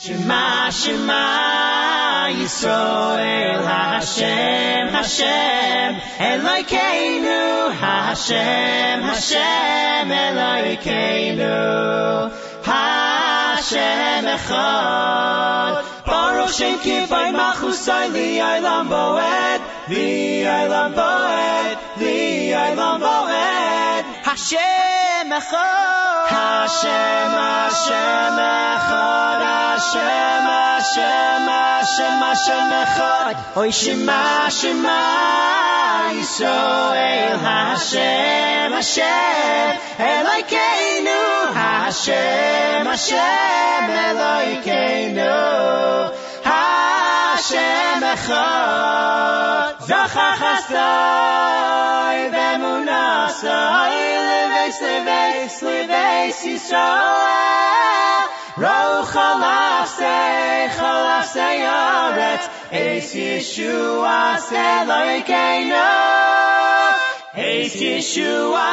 Shema, Shema, Yisrael, Hashem, Hashem, Elokeinu, Hashem, Hashem, Elokeinu, Hashem Echad. Baruch Shem Kivay Machusai, Li'aylam Boed, Li'aylam Boed, Li'aylam Boed, Hashem Echad. Hashem, Hashem Echad, Hashem, Hashem, Hashem, Hashem Echad. Oy Shema, Shema, Yisrael, Hashem, Hashem, Elokeinu, Hashem, Hashem, Elokeinu, Hashem Echad. Zachar Chasdai, Vemunasai, Leves, Leves, Leves, Yisrael. Roch Chalafsei, Chalafsei Aretz, Eis Yeshua Elokeinu. Eis Yeshua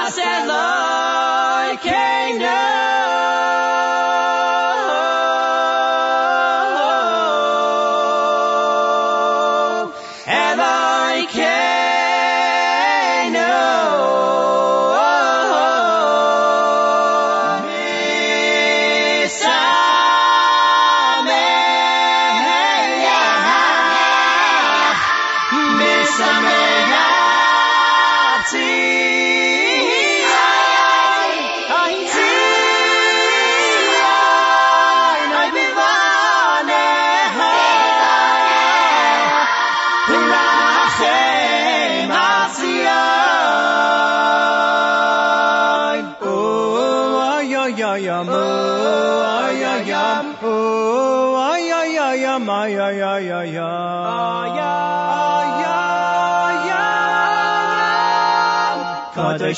Elokeinu.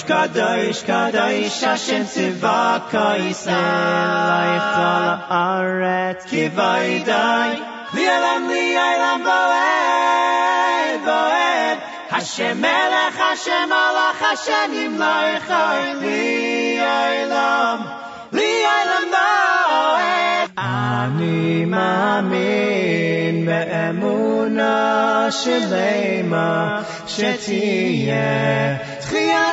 Kadosh, Kadosh, Kadosh, Hashem Tzivaka Yisrael, Eichal Haaretz, Kivaydai, Li'elam, Li'elam, Boed, Boed, Hashem Melech, Hashem Malach, Hashem Yimlai, Chai, Li'elam, Boed, Ani Mamin, Be'emuna, Shalema, Shetiyeh,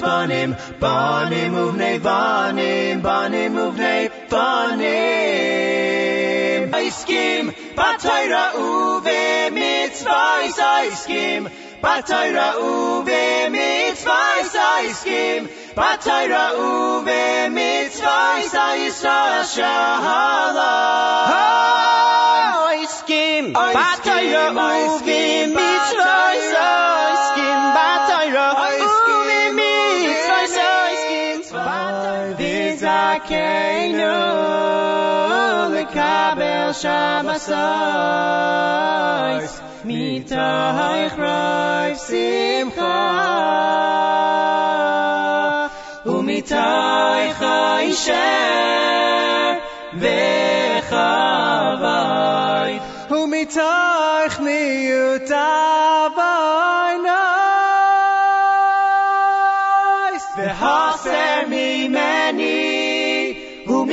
zvanim, banim uvnei vanim, banim uvnei vanim. Aiskim, batayra uve mitzvahs aiskim, batayra uve mitzvahs aiskim, batayra uve mitzvahs aisra shahala. Aiskim, batayra uve mitzvahs aiskim, וזכנו לקבל שבסויס מתוך רוב שמחה ומתוך הישר וחווי ומתוך מיות הבוינוס והסר ממני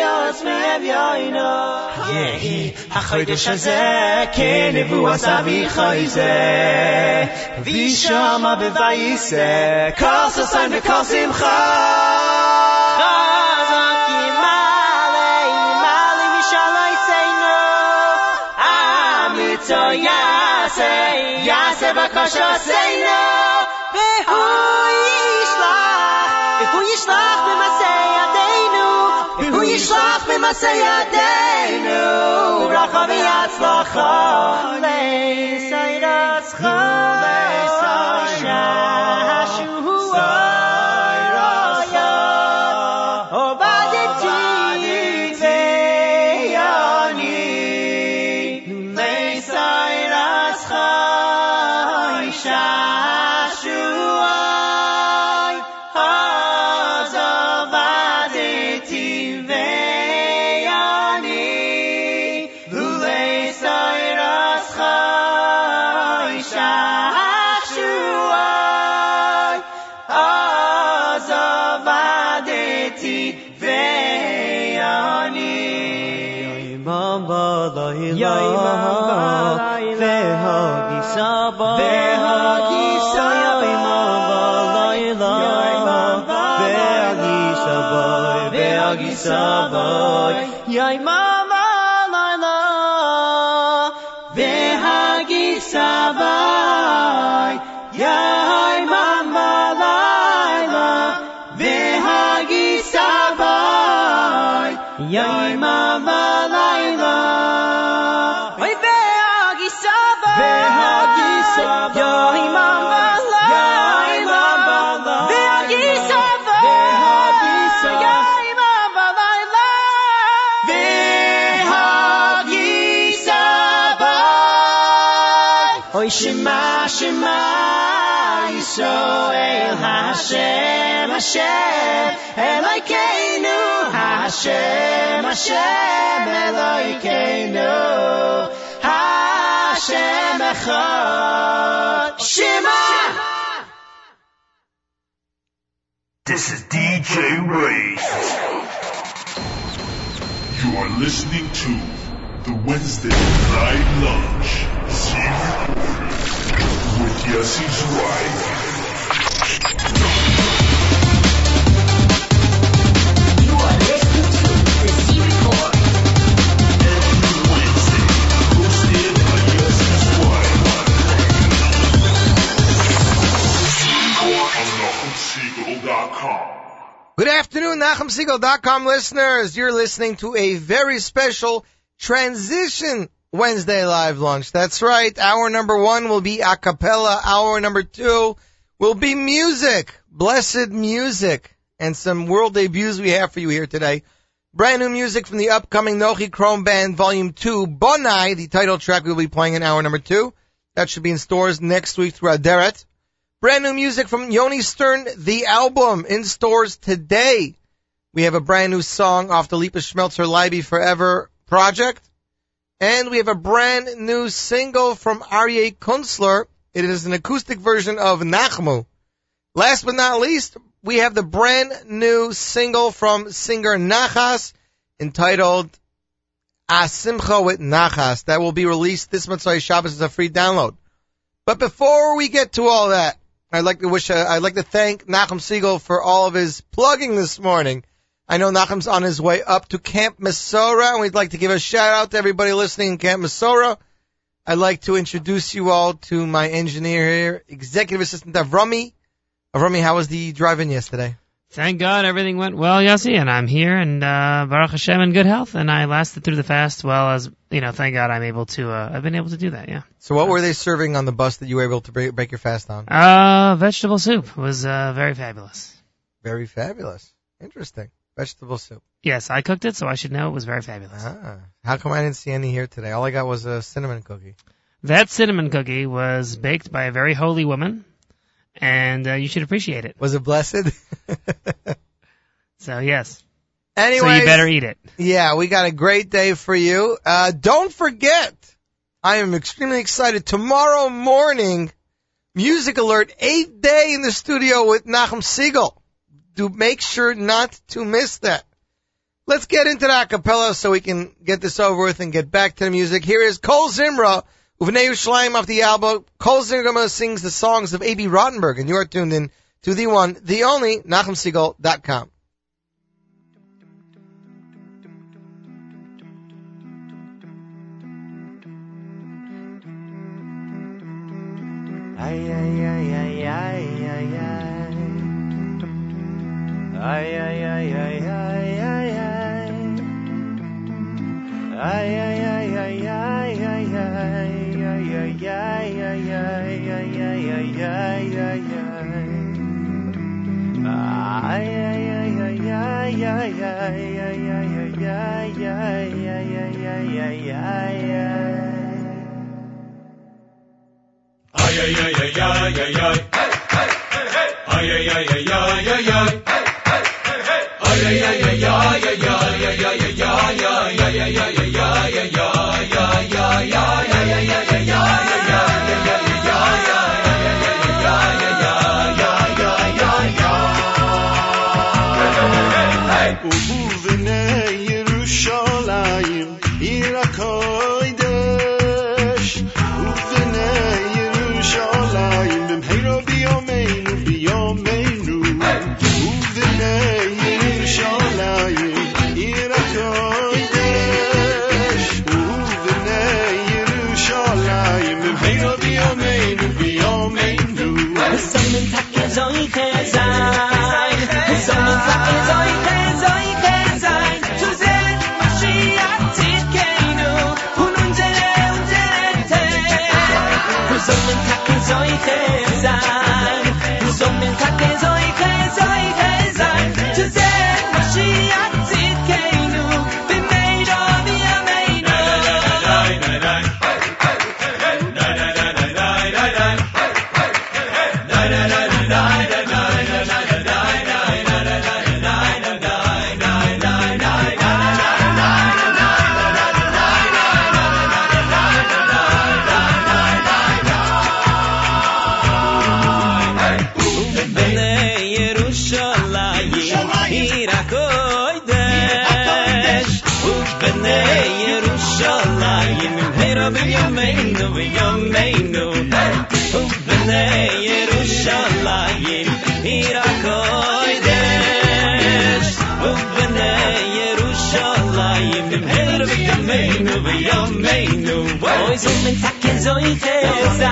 יוס wieb yo יהי החוידש הזה a khoyde ze ken vu vas vi khoyze vi shama bveyse kosos an kos imkha hazak ma veyni mal yishlach b'masei yadeinu Bracha v'yatzlacha Le'sayras chayra Vehagi sabah Vehagi sabah. Imam balayla Imam balayla. Vehagi sabah Ya Imam Hashem Hashem Elokeinu Hashem Hashem Elokeinu Hashem Echad Shema This is DJ Ray. You are listening to the Wednesday Night Lunch Z-Recorded with Yossi Zweig. Afternoon, NachumSegal.com listeners. You're listening to a very special transition Wednesday live lunch. That's right. Hour number one will be a cappella. Hour number two will be music. Blessed music. And some world debuts we have for you here today. Brand new music from the upcoming Nochi Krohn Band Volume 2, Bonai, the title track we'll be playing in hour number two. That should be in stores next week through Aderet. Brand new music from Yoni Stern, the album, in stores today. We have a brand new song off the Lipa Schmeltzer Leiby Forever project. And we have a brand new single from Aryeh Kunstler. It is an acoustic version of Nachmu. Last but not least, we have the brand new single from singer Nachas entitled Asimcha with Nachas. That will be released this Motzai Shabbos as a free download. But before we get to all that, I'd like to wish, uh, I'd like to thank Nachum Segal for all of his plugging this morning. I know Nachum's on his way up to Camp Mesorah, and we'd like to give a shout out to everybody listening in Camp Mesorah. I'd like to introduce you all to my engineer here, Executive Assistant Avrami. Avrami, how was the drive-in yesterday? Thank God everything went well, Yossi, and I'm here and uh, Baruch Hashem in good health, and I lasted through the fast well as you know. Thank God I'm able to. Uh, I've been able to do that. Yeah. So what were they serving on the bus that you were able to break, break your fast on? Uh, vegetable soup was uh, very fabulous. Very fabulous. Interesting. Vegetable soup. Yes, I cooked it, so I should know it was very fabulous. Ah. How come I didn't see any here today? All I got was a cinnamon cookie. That cinnamon cookie was baked by a very holy woman, and uh, you should appreciate it. Was it blessed? So yes, anyway, so you better eat it. Yeah, we got a great day for you. Uh, don't forget, I am extremely excited. Tomorrow morning, Music Alert, eighth day in the studio with Nachum Segal. Do make sure not to miss that. Let's get into the acapella so we can get this over with and get back to the music. Here is Kol Zimra, Uvnei Yerushalayim off the album. Kol Zimra sings the songs of Abie Rotenberg, and you are tuned in to the one, the only, NachumSegal.com. Ay, ay, ay, ay, ay, ay, ay. Ay, ay, ay, ay, ay, ay, ay. Ay, ay, ay, ay, ay, ay, ay yeah, yeah. county cause I Und so mit Tacken soll ich es sein.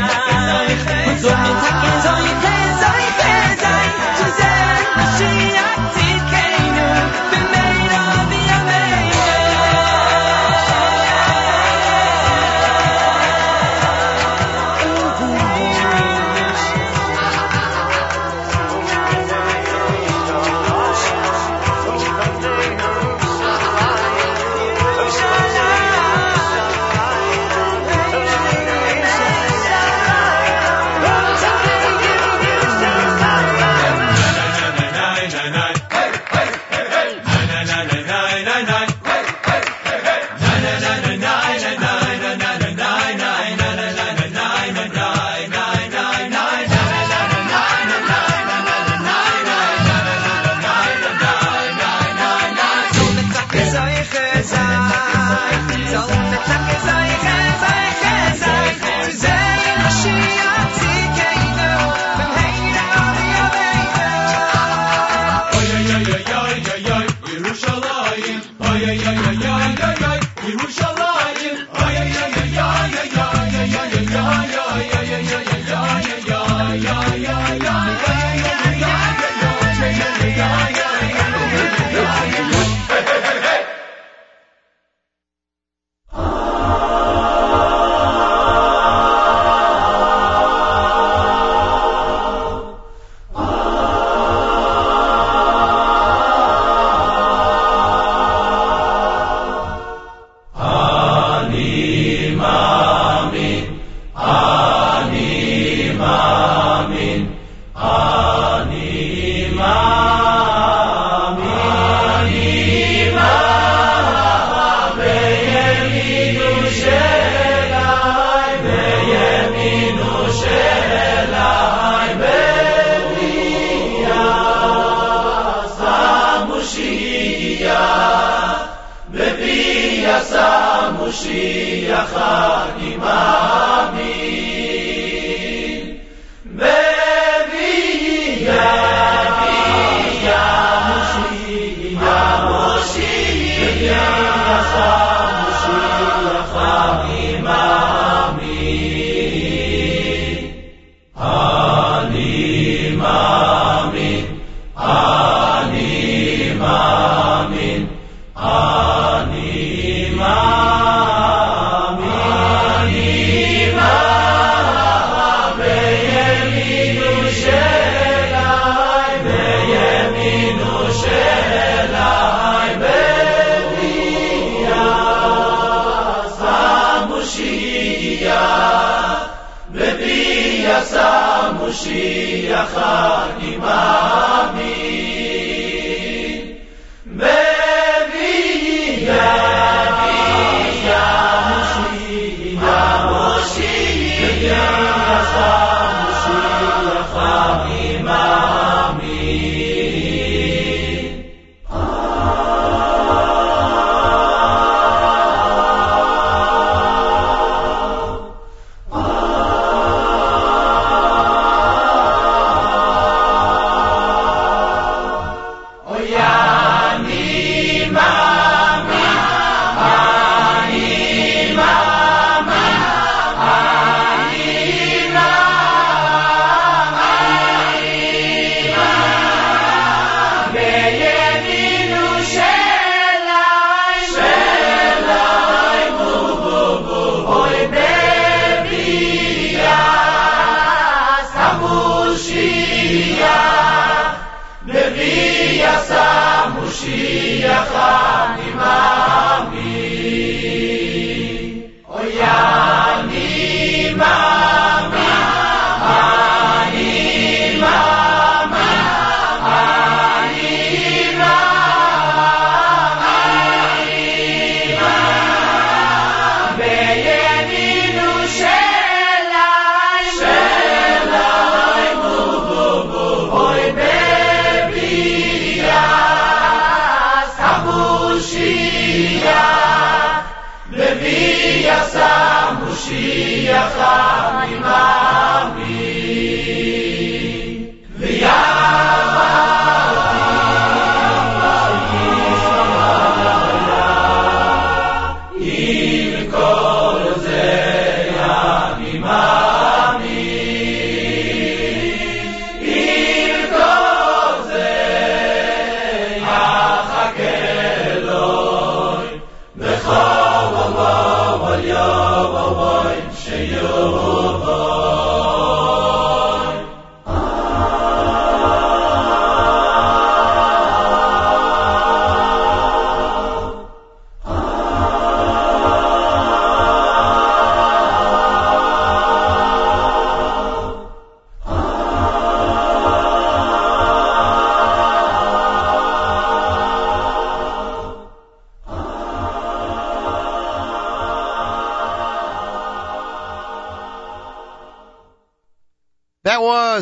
Und so mit Tacken soll ich es.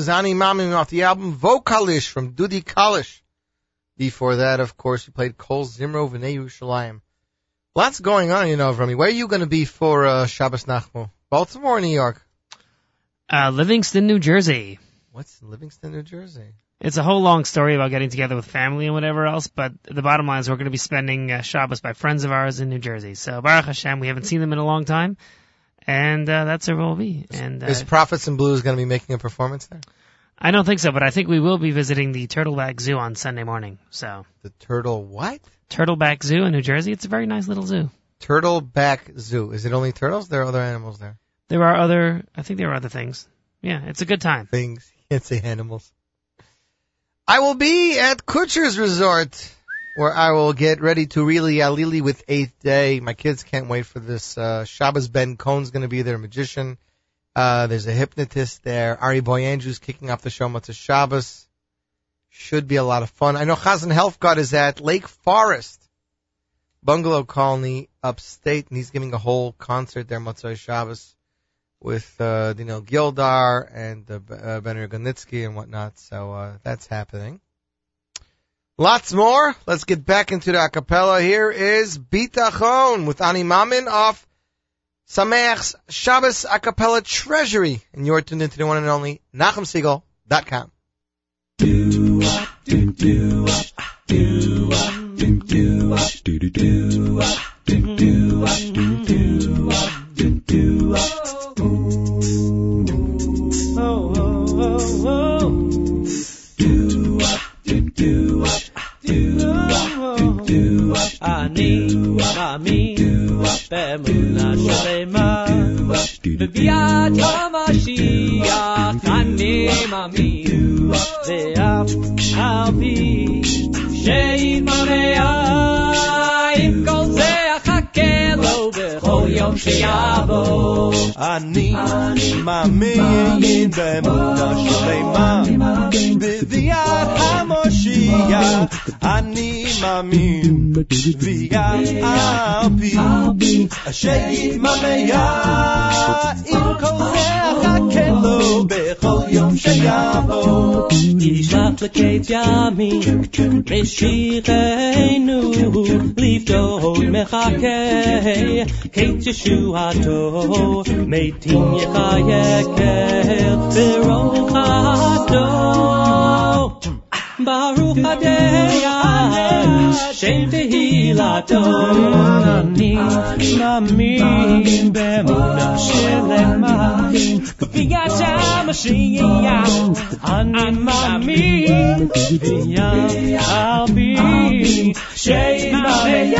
Ani Mamin off the album Vocalish from Dudi Kalish. Before that, of course, we played Kol Zimra V'nei Yerushalayim. Lots going on, you know, Rami. Where are you going to be for uh, Shabbos Nachmu? Baltimore or New York? Uh, Livingston, New Jersey. What's Livingston, New Jersey? It's a whole long story about getting together with family and whatever else, but the bottom line is we're going to be spending uh, Shabbos by friends of ours in New Jersey. So Baruch Hashem, we haven't seen them in a long time, and uh, that's where we'll be. And uh, Is Prophets and Blues going to be making a performance there? I don't think so, but I think we will be visiting the Turtleback Zoo on Sunday morning. So The Turtle what? Turtleback Zoo in New Jersey, it's a very nice little zoo. Turtleback Zoo. Is it only turtles? There are other animals there. There are other, I think there are other things. Yeah, it's a good time. Things. Can't say animals. I will be at Kutsher's Resort, where I will get ready to really alili with Eighth Day. My kids can't wait for this. Uh, Shabbos Ben Cohn's going to be their magician. Uh, there's a hypnotist there. Ari Boy Andrews kicking off the show. Motzah Shabbos. Should be a lot of fun. I know Chazan Helfgott is at Lake Forest, Bungalow Colony, upstate, and he's giving a whole concert there, Motzah Shabbos, with, uh, know, Gildar and uh, uh, Ben Gonitsky and whatnot. So, uh, that's happening. Lots more. Let's get back into the acapella. Here is Bitachon with Ani Mamin off Sameach's Shabbos Acapella Treasury. And you're tuned into the one and only NachumSegal.com. Do oh, oh, oh, אני מאמין באמונה שלמה בביאת המשיח אני מאמין ואף על פי שיתמלא עם כל זה אחכה לו בכל יום שיבוא אני מאמין באמונה שלמה בביאת המושיע אני מאמין ביד על פי שיתמלא עם כל זה אחכה לו בכל יום שיבוא ישלח לקץ ימים משיחנו לפדות מחכה קץ ישועתו מתים יחייכל ברוחתו ברוך הדיין שם תהילתו אני מאמין באמונה שלמה כפיית המשיח אני מאמין ביד על פי שיתמלא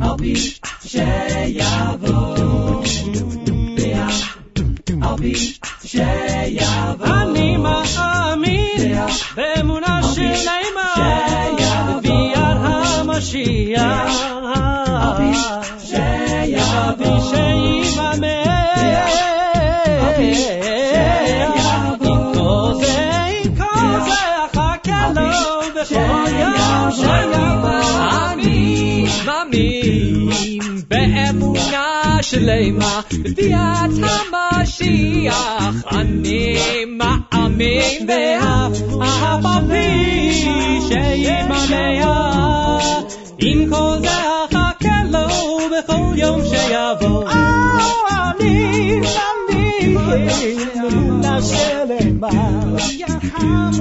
I'll be przejawą. I'll be przejawą. Anima amin, bemuna shenayma, v'yar ha-mashiach. I'll be. I'll be שלמה בביאת המשיח אני מאמין באף אף על פי שימלא עם כל זה אחכה לו בכל יום שיבוא אני מאמין באמונה שלמה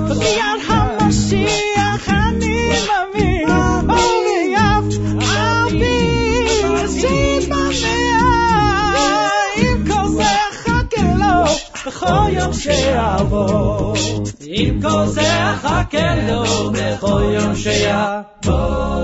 בביאת המשיח אני מאמין באף על פי שימלא עם כל זה אחכה לו בכל יום שיבוא עם כל זה אחכה לו בכל יום Adon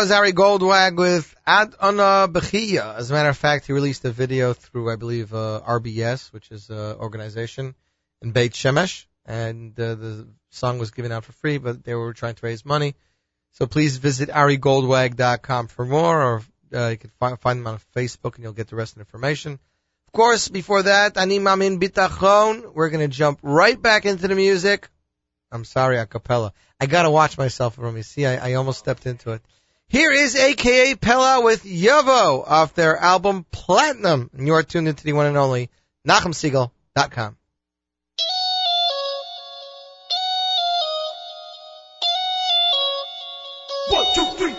was Ari Goldwag with Ad Ana Bechia. As a matter of fact, he released a video through, I believe, uh, RBS, which is an organization in Beit Shemesh. And uh, the song was given out for free, but they were trying to raise money. So please visit arigoldwag.com for more, or uh, you can find, find them on Facebook and you'll get the rest of the information. Of course, before that, Ani Mamin Bitachon. We're going to jump right back into the music. I'm sorry, a cappella. I got to watch myself you. See, I, I almost stepped into it. Here is AKA Pella with Yovo off their album Platinum. And you are tuned into the one and only NachumSegal.com. One, two, three,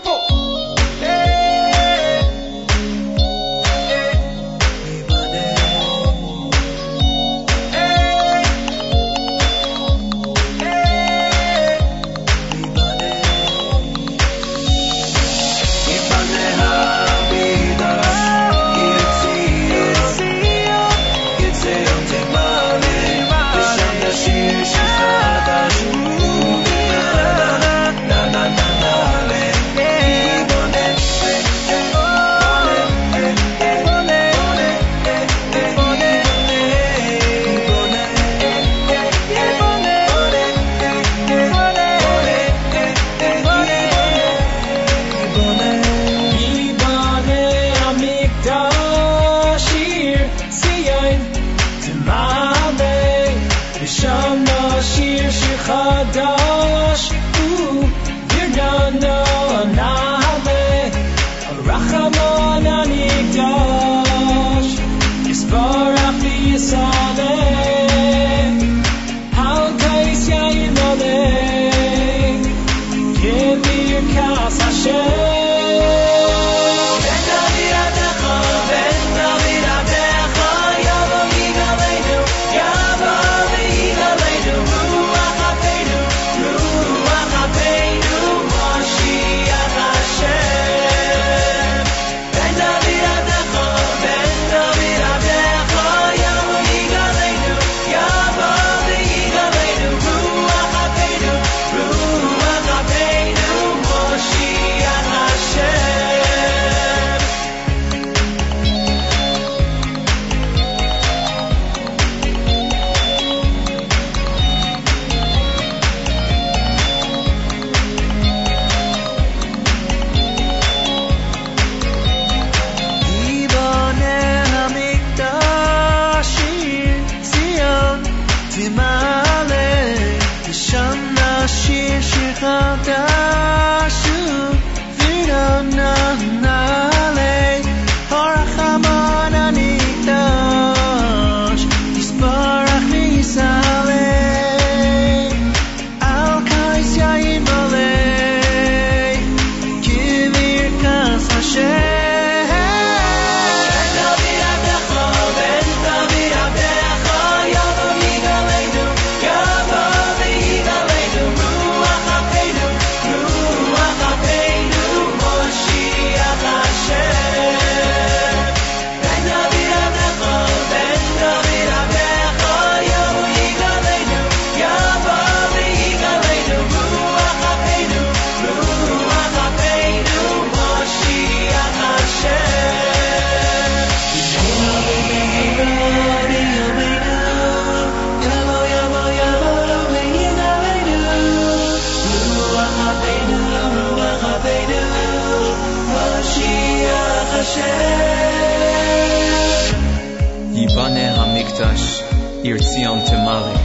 Hamikdash, Ir Sion Temali,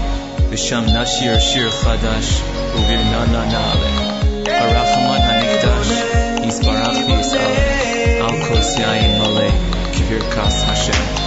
Visham Nashir Shir Chadash, Uvir Nana Naale, Arachaman Hamikdash, Isbarach Yisrael, Al Kos Yain Kivir Kas Hashem.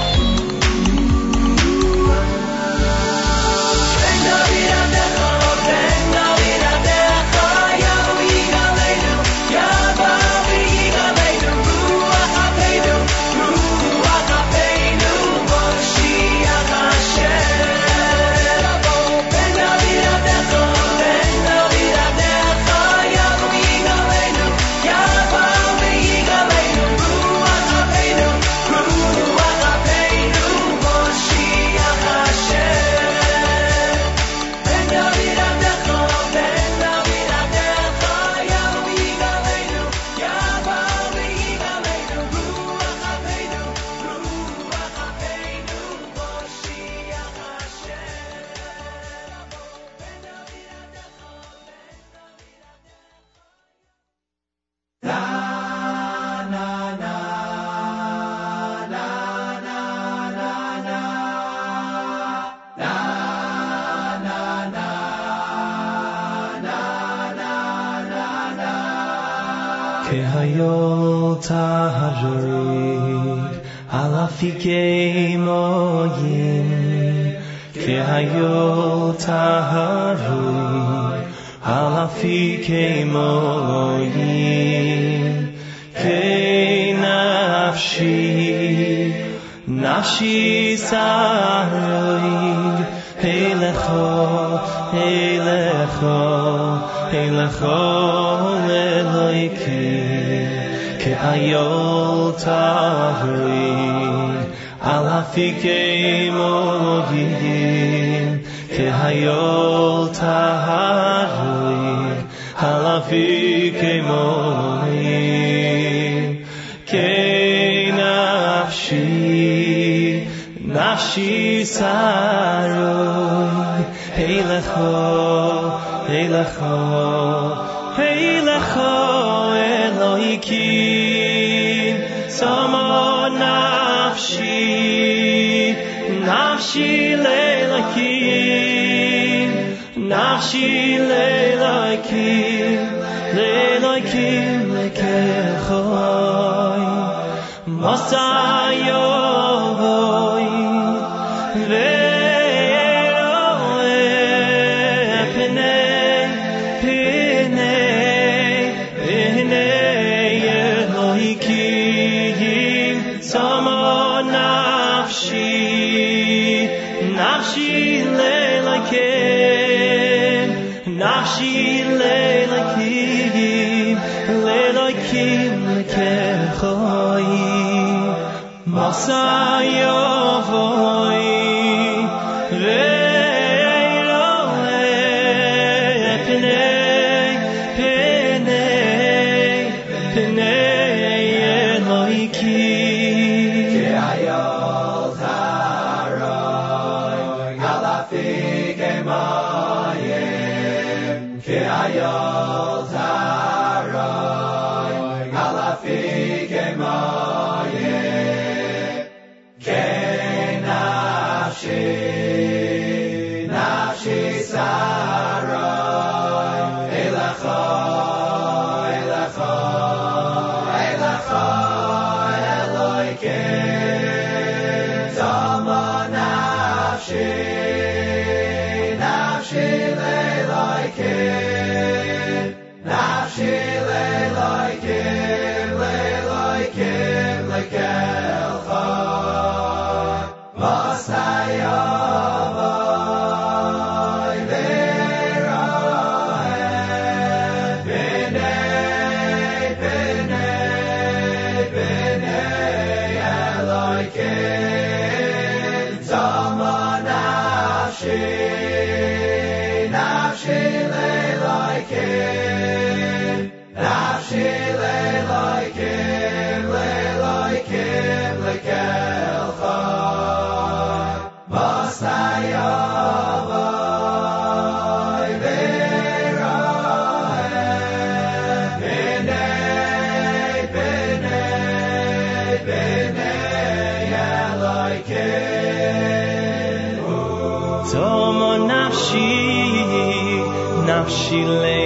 que nafshi leloikim,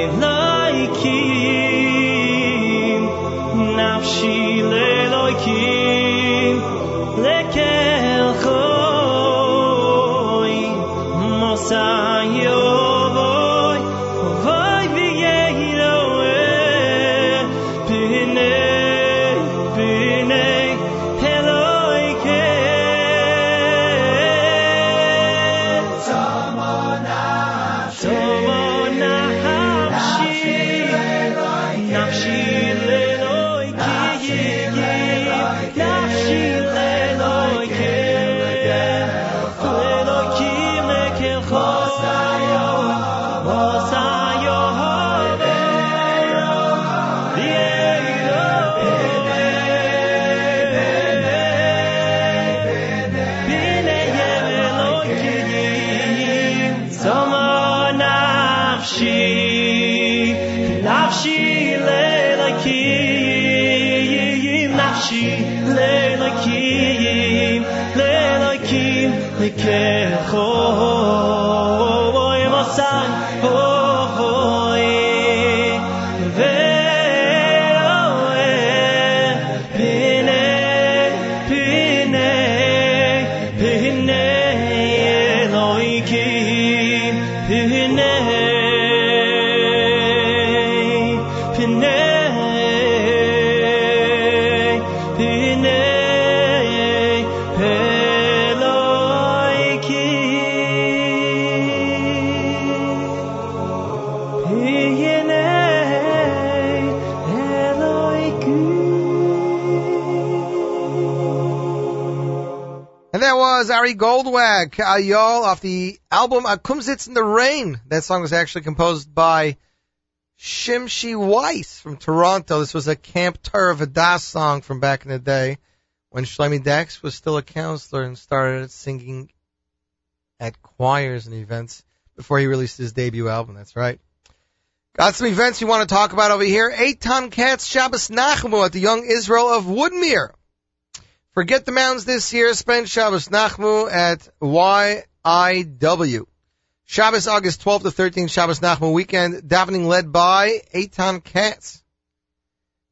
Goldwag, Ayol, off the album Akumsitz in the Rain. That song was actually composed by Shimshi Weiss from Toronto. This was a Camp Torah Vadas song from back in the day when Shloime Dachs was still a counselor and started singing at choirs and events before he released his debut album. That's right. Got some events you want to talk about over here. Eitan Katz Shabbos Nachmu at the Young Israel of Woodmere. Forget the mountains this year. Spend Shabbos Nachmu at YIW. Shabbos, August 12th to 13th, Shabbos Nachman weekend, davening led by Eitan Katz.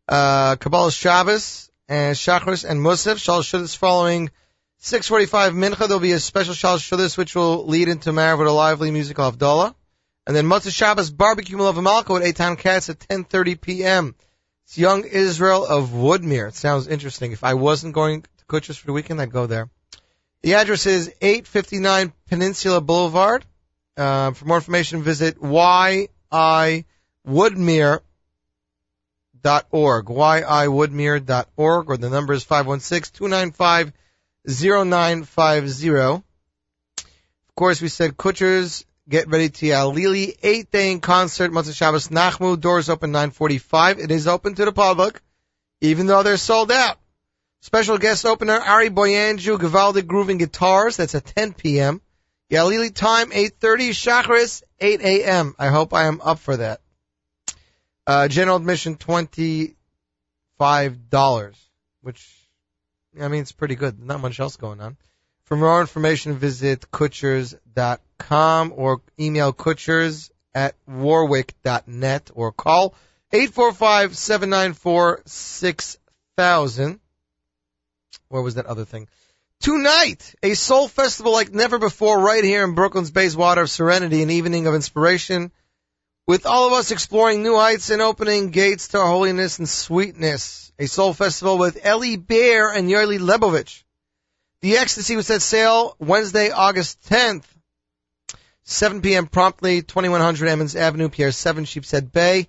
Uh, Kabbalah Shabbos and Shachris and Musaf. Shal Shuddis following 645 Mincha. There'll be a special Shal Shuddis which will lead into Marav with a lively musical Havdalah. And then Motzah Shabbos barbecue Malav Malko at Eitan Katz at 10.30 p.m. It's Young Israel of Woodmere. It sounds interesting. If I wasn't going to Kutsher's for the weekend, I'd go there. The address is 859 Peninsula Boulevard. Uh, for more information, visit yiwoodmere.org. yiwoodmere.org, or the number is 516-295-0950. Of course, we said Kutsher's, get ready to Yalili, eight day in concert, Motzei Shabbos Nachmu, doors open 945. It is open to the public, even though they're sold out. Special guest opener, Ari Boiangiu, Gavaldic Grooving Guitars, that's at 10 p.m. Yalili time 8:30, Shachris 8 a.m. I hope I am up for that. Uh, general admission twenty five dollars, which I mean it's pretty good. Not much else going on. For more information, visit kutshers.com or email kutshers at warwick.net or call 845-794-6000. Where was that other thing? Tonight, a soul festival like never before right here in Brooklyn's Bayswater of Serenity, an evening of inspiration with all of us exploring new heights and opening gates to holiness and sweetness. A soul festival with Ellie Bear and Yerli Lebovich. The ecstasy was set sail Wednesday, August 10th, 7 p.m. promptly, 2100 Emmons Avenue, Pier 7, Sheepshead Bay.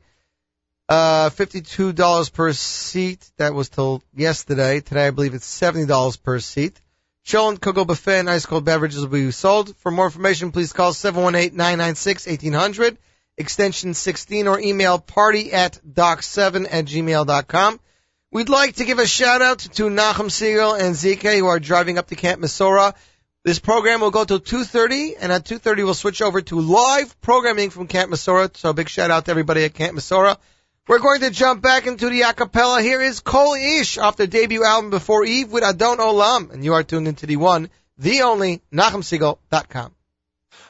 Uh, $52 per seat. That was till yesterday. Today I believe it's $70 per seat. Chillin' Cocoa Buffet and ice cold beverages will be sold. For more information, please call 718-996-1800, extension 16, or email party at doc7 at gmail.com. We'd like to give a shout out to Nachum Segal and ZK who are driving up to Camp Mesorah. This program will go till 2.30, and at 2.30 we'll switch over to live programming from Camp Mesorah. So big shout out to everybody at Camp Mesorah. We're going to jump back into the acapella. Here is Kol Ish off the debut album Before Eve with Adon Olam. And you are tuned into the one, the only, NachumSegal.com.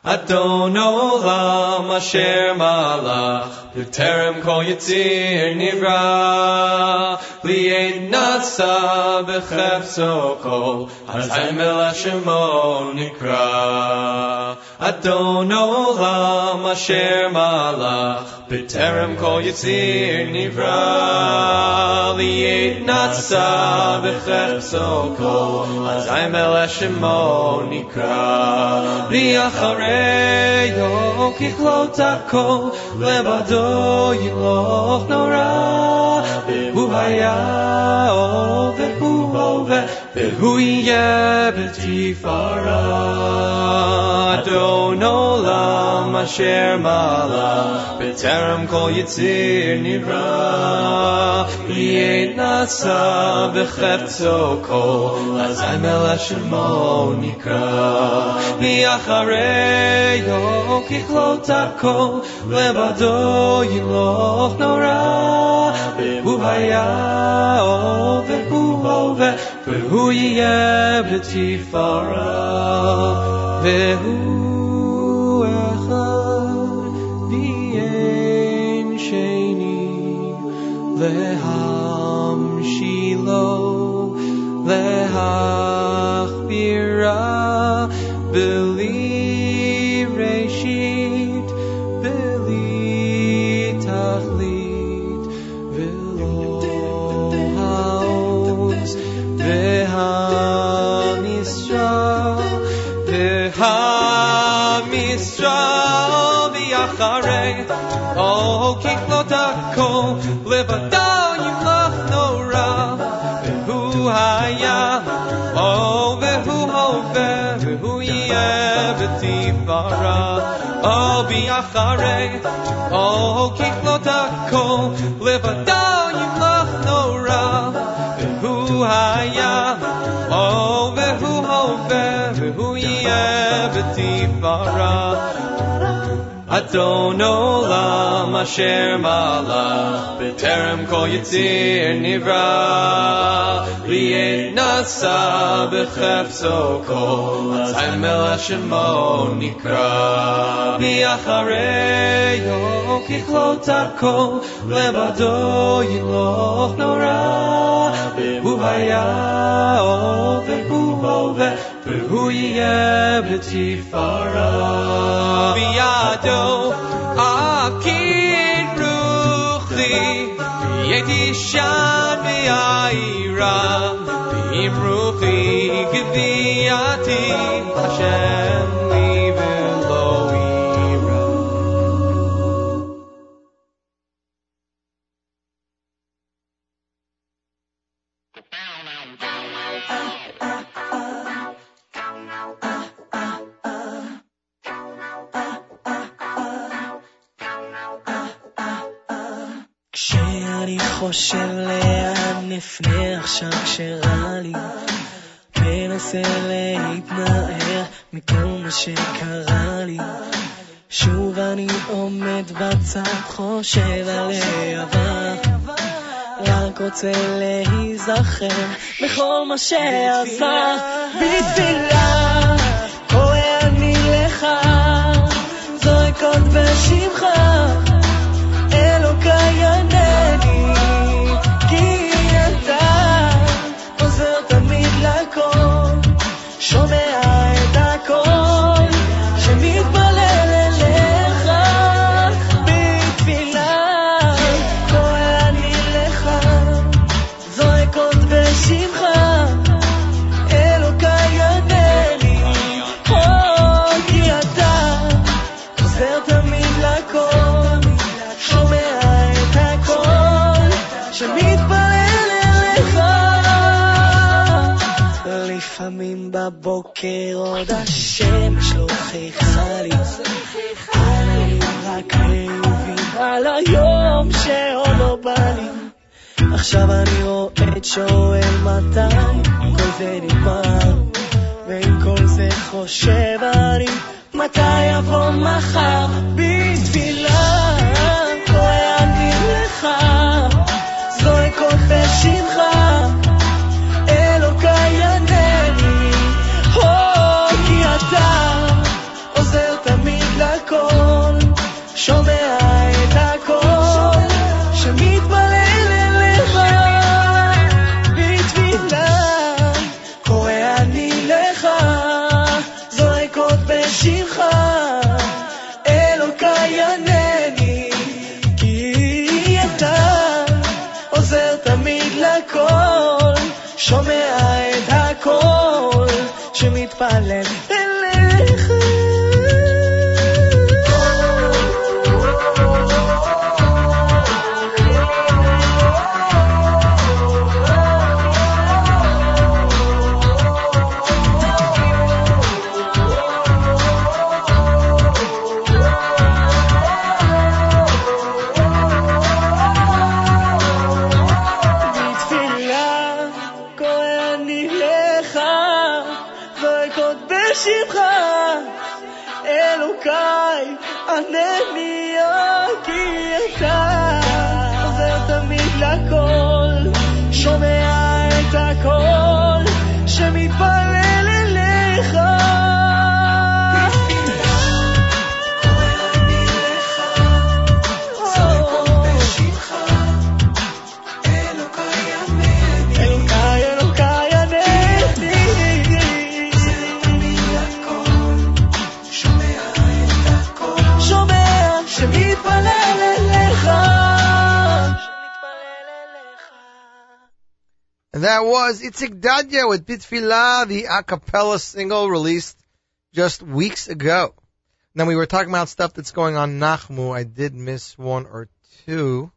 Adon Olam Asher Malach B'terem Kol Yitzir Nivra Li'ed Nasa B'chepso Kol Azay Mela Shemo Nikra Adon Olam Asher Malach בטרם כל יציר נברא, לי אין נצא בחפצו כל, אזי מלך שמו נקרא. לי אחרי אחריו ככלות הכל, לבדו ימלוך נורא. והוא היה והוא הווה, Behuya b'tifara Adon olam asher malach B'terem kol yitzir nivra. Li'et nasa v'chepto kol Azay mel shemo nikra Li'achareyo kichlot akol Levado yiloch norah והוא היה והוא הווה, והוא יהיה בתפארה. והוא אחד ואין שני, להמשילו, להכבירה, לבדו ימלוך נורא, והוא היה, או והוא הווה, והוא יהיה בתפארה, או באחרי, או ככלות הכל, לבדו ימלוך נורא, והוא היה, או והוא הווה, והוא יהיה בתפארה. Adon Olam Asher Malach B'terem Kol Yitzir Nivra. Li'et Nasa B'chefzo Kol Atzayim El Hashemo Nikra. Mi'achareyo Kichlot Arko Levado Yiloch Nora. Behu Haya Over Hu Over והוא יהיה בתפארה בידו אכיר רוחי הייתי שם ויעירה ועם רוחי גבייתי השם חושב לאן נפנה עכשיו כשרע לי? מנסה להתנער מכל מה שקרה לי. שוב אני עומד בצד חושב על העבר רק רוצה להיזכר בכל מה שעזר בתפילה קורא אני לך זועק עוד בשמך לפעמים בבוקר עוד השמש לא חייכה לי, אני רק מבין על היום שעוד לא בא לי. עכשיו אני רועד שואל מתי כל זה נגמר, ועם כל זה חושב אני. מתי יבוא מחר? בתפילה אני לך זועק עוד בשמך שומע את הקול שמתפלל אליך בתפילה קורא אני לך זועק עוד בשמך ענני כי אתה עוזר תמיד לכל. שומע את הקול שמתפלל that was Itzik Dadya with Bitfila, the a cappella single released just weeks ago. Now we were talking about stuff that's going on Nachmu. I did miss one or two.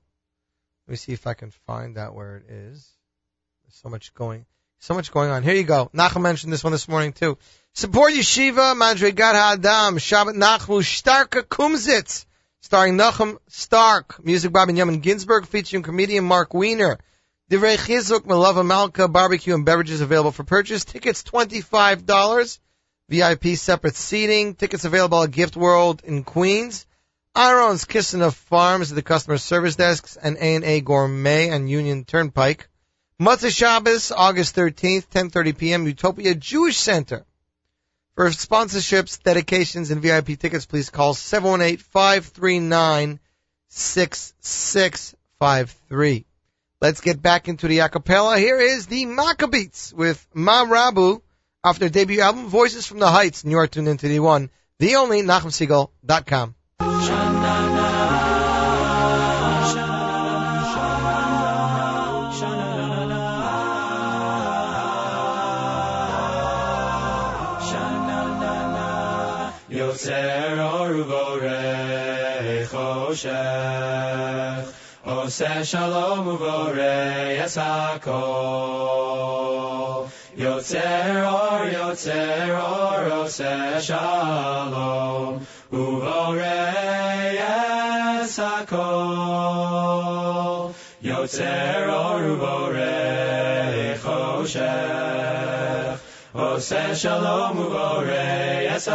Let me see if I can find out where it is. There's so much going, so much going on. Here you go. Nachum mentioned this one this morning too. Support Yeshiva, Madrigat Ha'adam, Shabbat Nachmu, Starka Kumsitz, starring Nachum Stark, music by Benjamin Ginsberg, featuring comedian Mark Wiener. Divrei Chizuk, Malava Malka, barbecue and beverages available for purchase. Tickets $25. VIP separate seating. Tickets available at Gift World in Queens. Aaron's Kissena Farms at the customer service desks and A&A Gourmet and Union Turnpike. Matzah Shabbos, August 13th, 10.30 p.m., Utopia Jewish Center. For sponsorships, dedications, and VIP tickets, please call 718-539-6653. Let's get back into the acapella. Here is the Maccabeats with Ma Rabu after their debut album, Voices from the Heights, and you are tuned into the one, the only, NachumSegal.com. Yotzer oruvorechoshech Ose shalom uvorei es. Yotzer or, yotzer or, ose shalom uvorei es. Yotzer or uvorei choshech. Ose shalom uvorei es.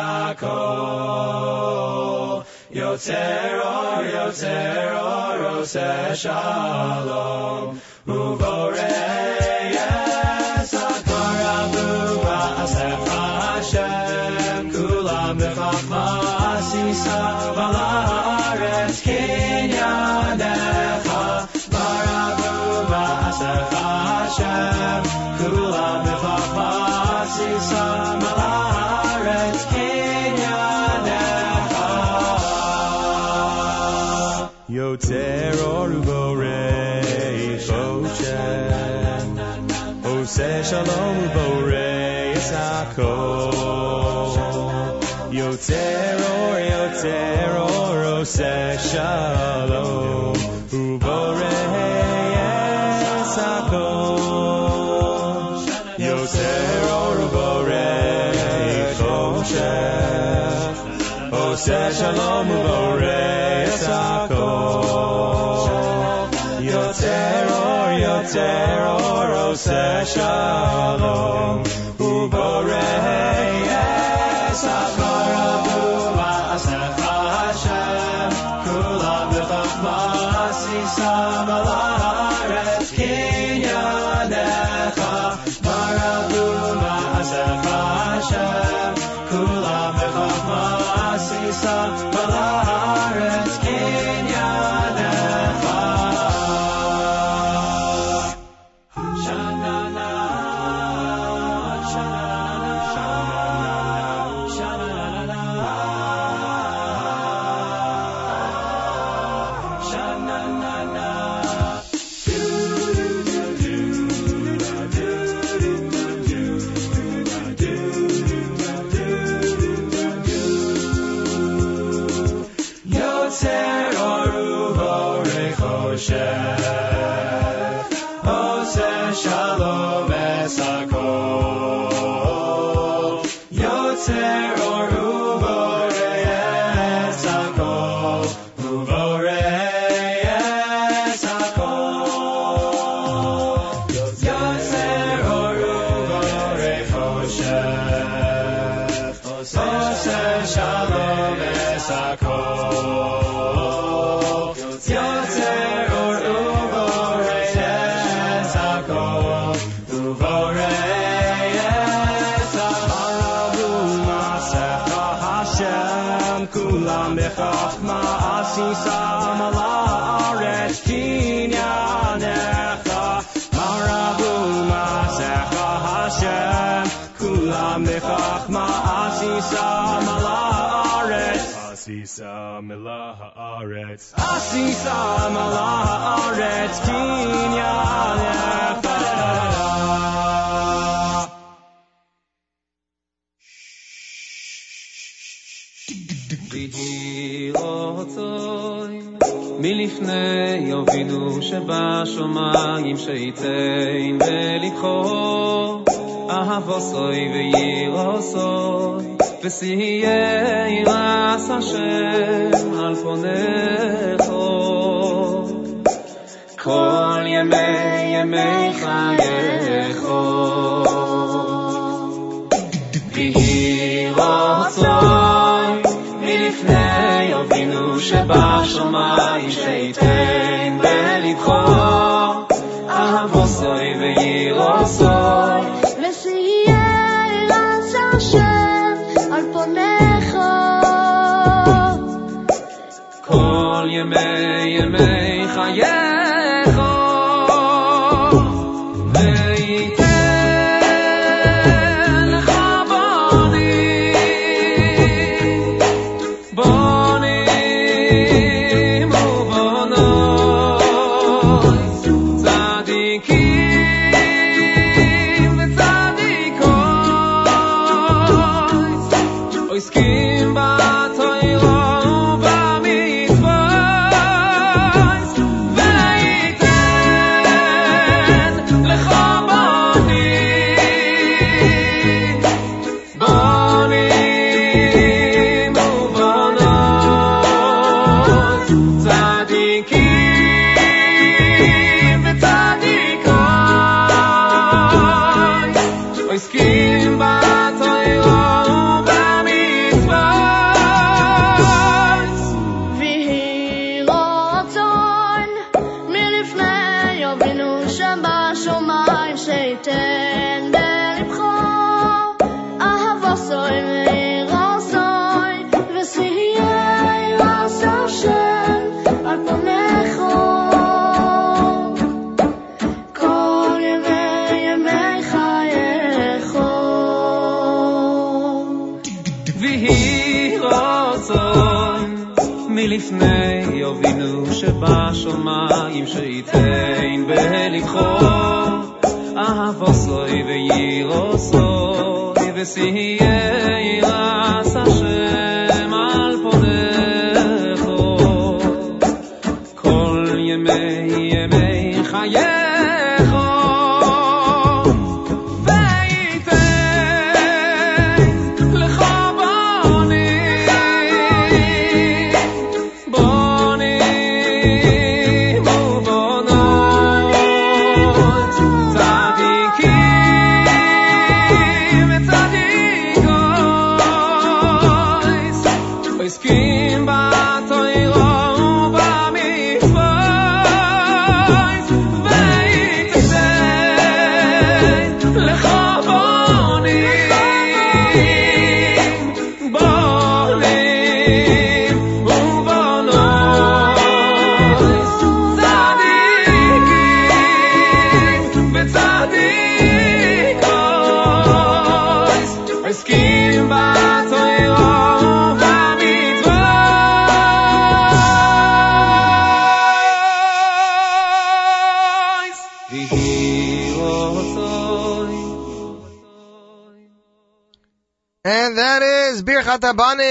Yotzer or Yotzer or Oseh Shalom terror uborei Oshe Ose shalom uborei or Yoteror, yoteror, ose shalom. Aseh shalom uboreis hakol. Yotzer or yotzer or oseh shalom uboreis hakol. לפני יובינו שבשמיים שייתן ולבחו אהב עושוי ועיר עושוי ושיהיה ירס השם על פונך כל ימי ימי חייך ועיר שבשמיים שייתן בלבחור אהבו סוי ויירו מלפני אבינו שבשמיים שייתן בלבחו אהבוסוי וירוסוי ושיהיה ירס השם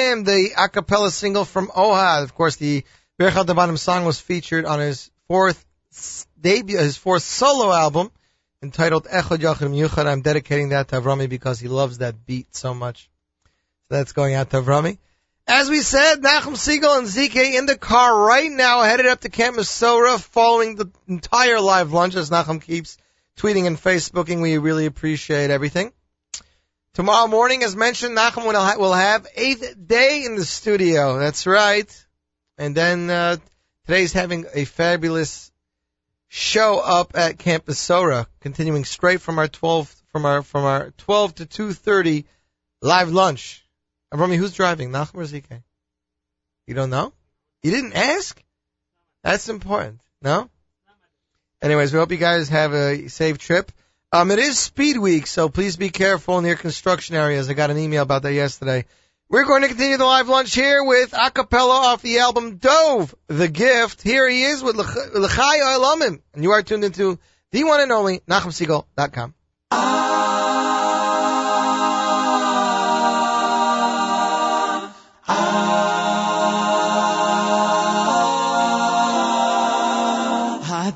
Abanim, the a cappella single from Ohad. Of course, the Birchat Abanim song was featured on his fourth debut, his fourth solo album, entitled Echad Yachim Yuchad. I'm dedicating that to Avrami because he loves that beat so much. So that's going out to Avrami. As we said, Nachum Segal and ZK in the car right now, headed up to Camp Mesorah, following the entire live lunch as Nachum keeps tweeting and Facebooking. We really appreciate everything. Tomorrow morning, as mentioned, Nachum will have eighth day in the studio. That's right. And then uh, today's having a fabulous show up at Camp Mesorah, continuing straight from our 12 from our from our 12 to 2:30 live lunch. And Rami, who's driving? Nachum or ZK? You don't know? You didn't ask? That's important. No? Anyways, we hope you guys have a safe trip. Um, it is Speed Week, so please be careful near construction areas. I got an email about that yesterday. We're going to continue the live lunch here with a cappella off the album Dove, The Gift. Here he is with L'ch- L'chai Olamim. And you are tuned into the one and only NachumSegal.com.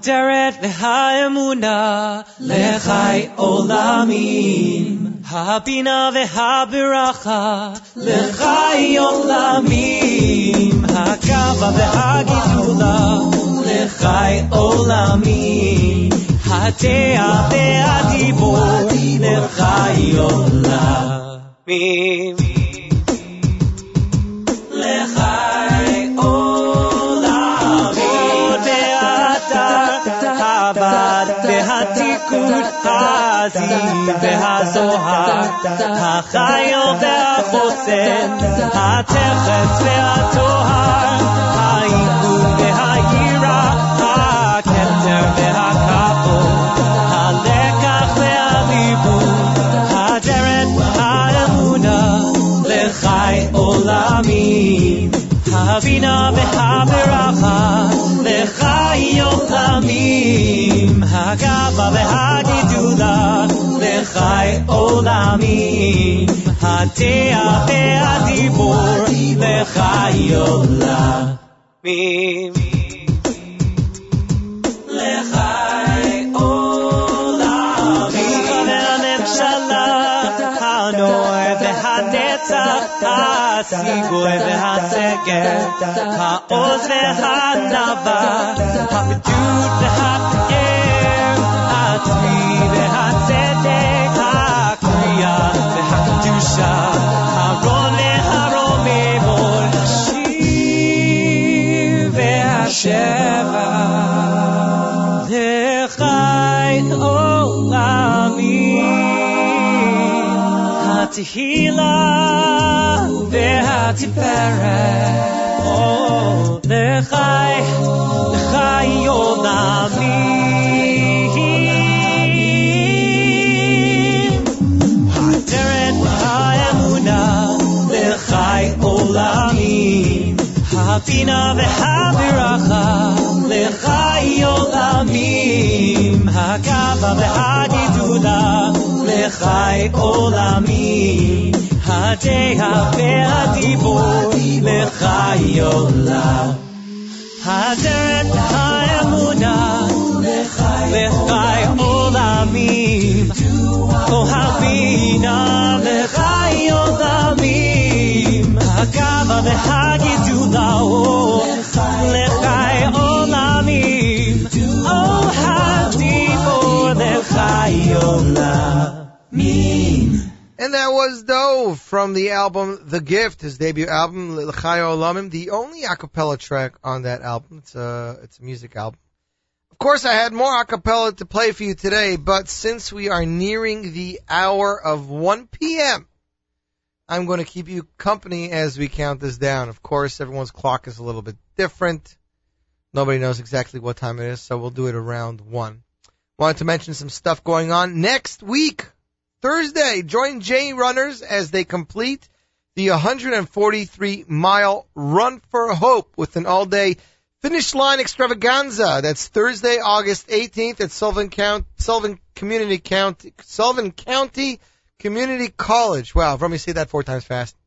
הדרת והאמונה לחי עולמים הבינה והברכה לחי עולמים הגאווה והגדולה לחי עולמים הדעה והדיבור לחי עולמים לחי עולמים והזוהר, החיל והחוסן, התכף והטוהר, העיכוב והיראה, הכתר והכבוד, הלקח והליבוד, הדרך האמונה, לחי עולמים. הבינה והברכה, לחי עולמים, הגאווה והגידולה, לחי עולמים, הדעה והדיבור, לחי עולמים. והסגר, העוז והענווה, הפדות והפאר, Tequila, Ve'atiperet, oh, Lechai, Lechai Yodami. Hateret ha'emuna, Lechai Olami, Hafina ve'haviracha, Lechai Yodami, Hakava ve'hagidula, לחי עולמים. הדעה והדיבור, לחי עולם. הדרך האמונה, לחי עולמים. או הבינה, לחי עולמים. הגאווה והגידולה, או לחי עולמים. או הדיבור, לחי And that was Dove from the album The Gift, his debut album, L'chayo Olamim, the only a cappella track on that album. It's a, it's a music album. Of course, I had more a cappella to play for you today, but since we are nearing the hour of 1 p.m., I'm going to keep you company as we count this down. Of course, everyone's clock is a little bit different. Nobody knows exactly what time it is, so we'll do it around 1. Wanted to mention some stuff going on next week. Thursday, join J Runners as they complete the 143 mile Run for Hope with an all day finish line extravaganza. That's Thursday, August 18th at Sullivan County, Sullivan Community County, Sullivan County Community College. Wow, let me say that four times fast.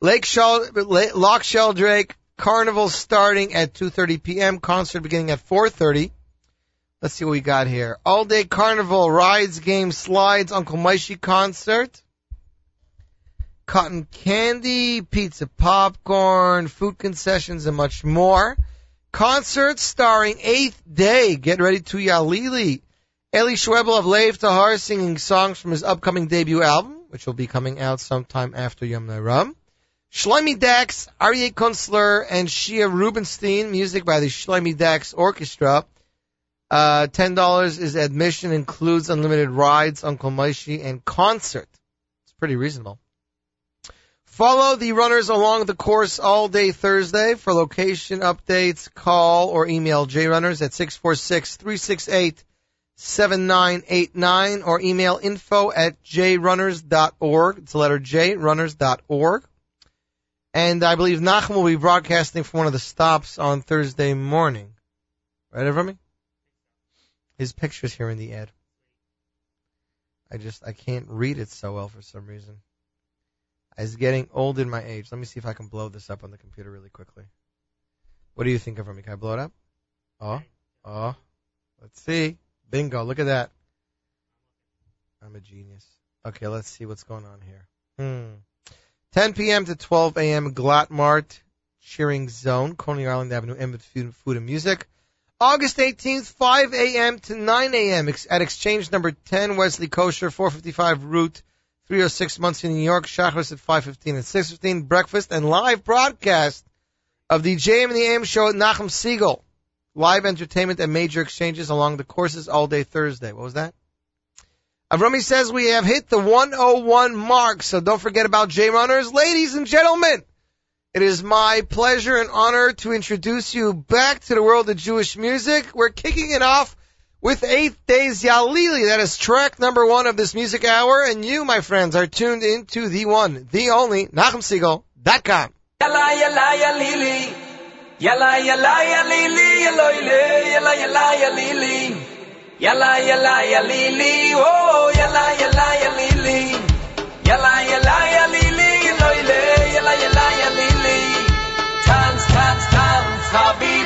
Lake Shell, Loch Sheldrake Carnival starting at 2:30 p.m. Concert beginning at 4:30. Let's see what we got here. All day carnival, rides, games, slides, Uncle Maishi concert. Cotton candy, pizza popcorn, food concessions, and much more. Concert starring Eighth Day. Get ready to Yalili. Eli Schwebel of Lev Tahor singing songs from his upcoming debut album, which will be coming out sometime after Yom Ram. Shloime Dachs, Aryeh Kunstler, and Shia Rubenstein, music by the Shloime Dachs Orchestra. Uh, ten dollars is admission, includes unlimited rides, Uncle Maishi, and concert. It's pretty reasonable. Follow the runners along the course all day Thursday. For location updates, call or email jrunners at 646-368-7989 or email info at jrunners.org. It's the letter J, runners.org. And I believe Nachum will be broadcasting from one of the stops on Thursday morning. Right over me? His picture's here in the ad. I just, I can't read it so well for some reason. I was getting old in my age. Let me see if I can blow this up on the computer really quickly. What do you think of me? Can I blow it up? Oh, oh. Let's see. Bingo. Look at that. I'm a genius. Okay, let's see what's going on here. Hmm. 10 p.m. to 12 a.m. Glatt Mart Cheering Zone, Coney Island Avenue, Emmett Food and Music. August 18th, 5 a.m. to 9 a.m. at Exchange Number 10, Wesley Kosher, 455 Route 306, Monsey, New York. Shachris at 5:15 and 6:15. Breakfast and live broadcast of the JM and the AM show at Nachum Segal. Live entertainment at major exchanges along the courses all day Thursday. What was that? Avrami says we have hit the 101 mark, so don't forget about J Runners. Ladies and gentlemen, it is my pleasure and honor to introduce you back to the world of Jewish music. We're kicking it off with Eighth Days Yalili. That is track number one of this music hour, and you, my friends, are tuned into the one, the only, NachumSegal.com. Yalla yalla ya lili. Yalla yalla ya lili. Yalla yalla yalla ya lili. Yalla yalla ya lili. Oh yalla yalla ya lili. Yalla yalla ya lili. Yalla yalla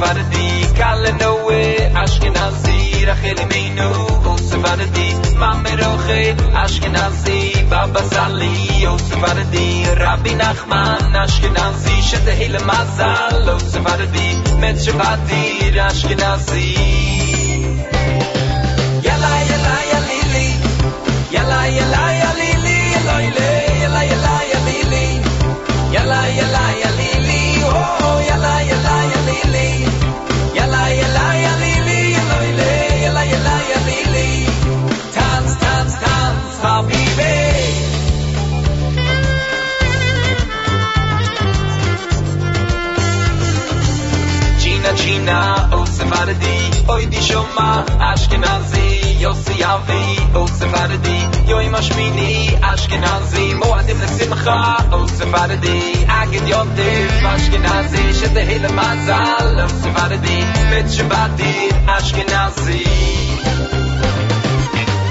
Vardi, Kalle Noe, Ashkenazi, Rachel Imenu, Osim Vardi, Mame Roche, Ashkenazi, Baba Sali, Osim Vardi, Rabbi Nachman, Ashkenazi, Shete Hele Mazal, Osim Vardi, Metshevati, Ashkenazi. Yalla, yalla, yalili, yalla, yalla, yalili, yalla, yalla, yalla, yalili, yalla, yalla, yalili, oh, oh yalla, yalla, Faridi, oi di shoma, Ashkenazi,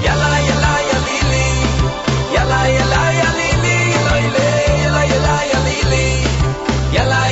Yalla, yalla, yalla, yalla, yalla, yalla, yalla, yalla, yalla, yalla, yalla, yalla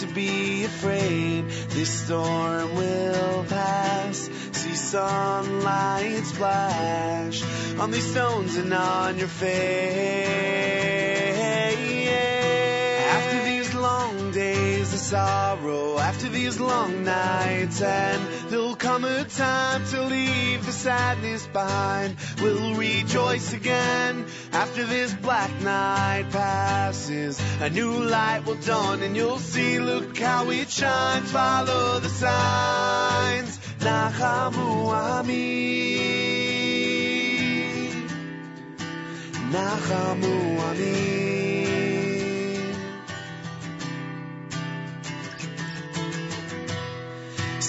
to be afraid. This storm will pass. See sunlight splash on these stones and on your face. Sorrow, after these long nights, and there'll come a time to leave the sadness behind. We'll rejoice again after this black night passes. A new light will dawn, and you'll see, look how it shines. Follow the signs. Nachamu Ami. Nachamu Ami.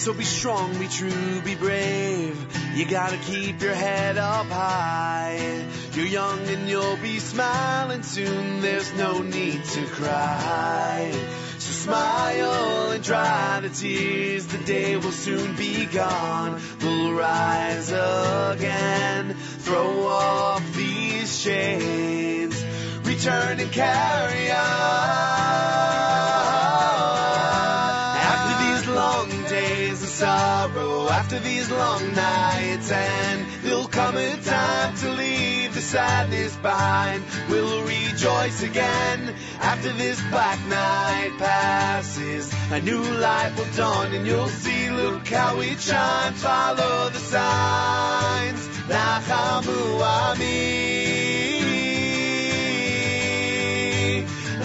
So be strong, be true, be brave. You gotta keep your head up high. You're young and you'll be smiling soon. There's no need to cry. So smile and dry the tears. The day will soon be gone. We'll rise again. Throw off these chains. Return and carry on. After these long nights, and there'll come a time to leave the sadness behind. We'll rejoice again after this black night passes. A new light will dawn, and you'll see, look how it shines. Follow the signs. Nachamu Ami.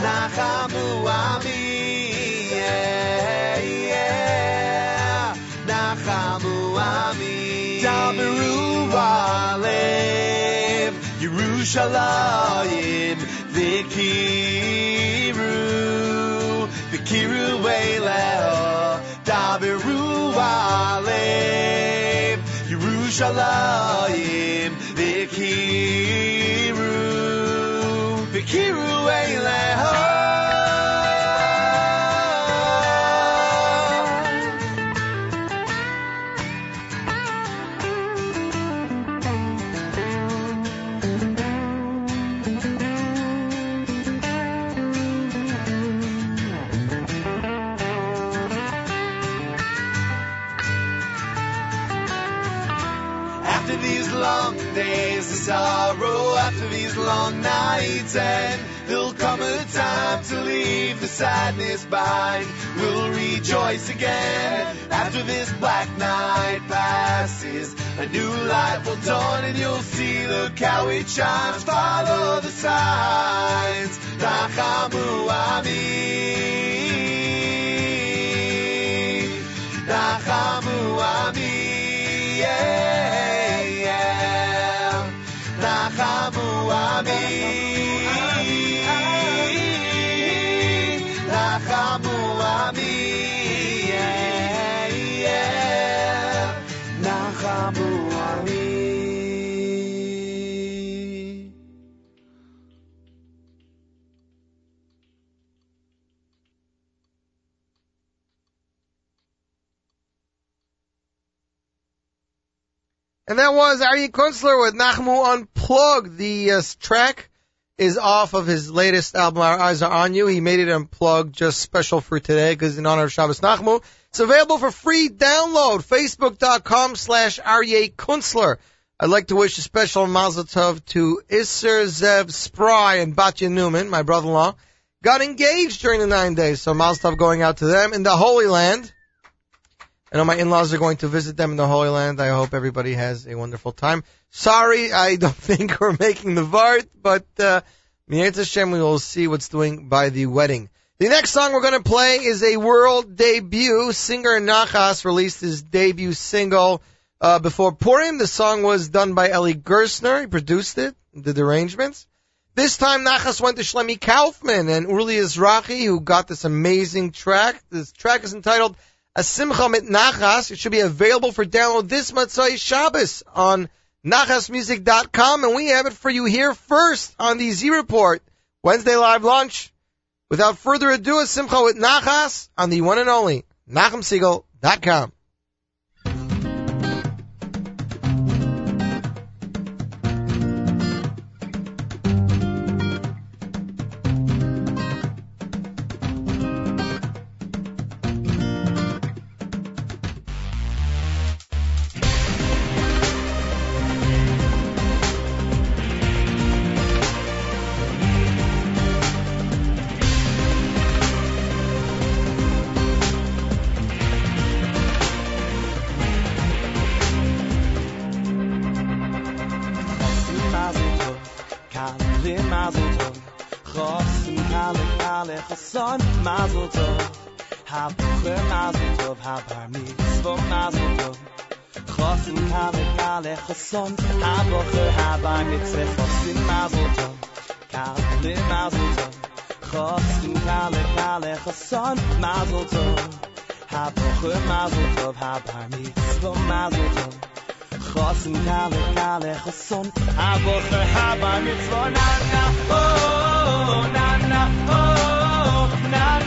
Nachamu Ami. Ami. Daberu Alev. Yerushalayim. Vikiru. Vikiru Eleho. Daberu Alev. Yerushalayim. Vikiru. Vikiru Eleho. Days of sorrow, after these long nights, and there'll come a time to leave the sadness behind. We'll rejoice again after this black night passes. A new light will dawn, and you'll see, look how it shines. Follow the signs. Nachamu Ami. Nachamu Ami. Yeah, And that was Aryeh Kunstler with Nachmu Unplugged. The uh, track is off of his latest album, Our Eyes Are On You. He made it unplugged just special for today because in honor of Shabbos Nachmu. It's available for free download. Facebook.com slash Aryeh Kunstler. I'd like to wish a special mazel tov to Isser Zev Spry and Batya Newman, my brother-in-law. Got engaged during the nine days, so mazel tov going out to them in the Holy Land. I know my in-laws are going to visit them in the Holy Land. I hope everybody has a wonderful time. Sorry, I don't think we're making the Vart, but, uh, Hashem, we will see what's doing by the wedding. The next song we're going to play is a world debut. Singer Nachas released his debut single, uh, before Purim. The song was done by Eli Gersner. He produced it, did the arrangements. This time Nachas went to Shlomi Kaufman and Uli Izrahi, who got this amazing track. This track is entitled a Simcha mit Nachas. It should be available for download this Matzai Shabbos on nachasmusic.com, and we have it for you here first on the Z Report Wednesday live launch. Without further ado, a Simcha with Nachas on the one and only NachumSegal.com. Chosim kale kale chason Habucher habar mitzvah Chosim mazel tov Kale mazel tov Chosim kale kale chason mazel tov Habucher mazel tov Habar mitzvah mazel tov Chosim kale kale chason Habucher habar mitzvah na na oh na na oh na na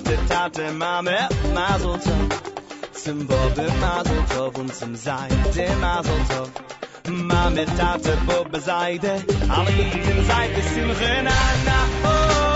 tate tate mame mazel tov. Zum Bobbe mazel tov und zum Seide mazel tov. Mame tate Bobbe Seide. Alle Jiden Seide Simche na na oh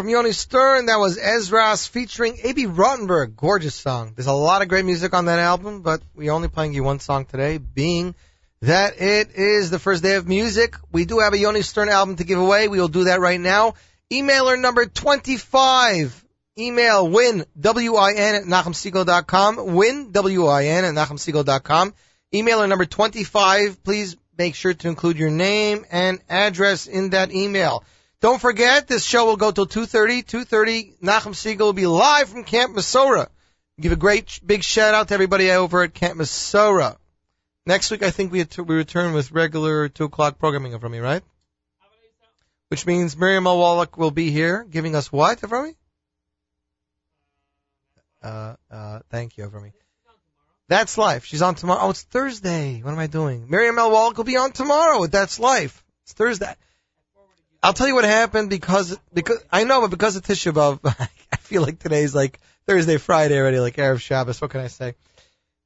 from Yoni Stern. That was Ezra's featuring Abie Rotenberg. Gorgeous song. There's a lot of great music on that album, but we only playing you one song today, being that it is the first day of music. We do have a Yoni Stern album to give away. We will do that right now. Emailer number 25. Email win, W-I-N at NachumSegal.com. Win, W-I-N at NachumSegal.com. Emailer number 25. Please make sure to include your name and address in that email. Don't forget, this show will go till 2.30. 2.30, Nachum Segal will be live from Camp Mesorah. Give a great big shout out to everybody over at Camp Mesorah. Next week, I think we, to, we return with regular 2 o'clock programming from me, right? Which means Miriam Wallach will be here giving us what, Avrami? Uh, uh, thank you, Avrami. That's Life. She's on tomorrow. Oh, it's Thursday. What am I doing? Miriam L. Wallach will be on tomorrow That's Life. It's Thursday. I'll tell you what happened because because I know, but because of Tisha B'av, I feel like today's like Thursday, Friday already, like Erev Shabbos. What can I say?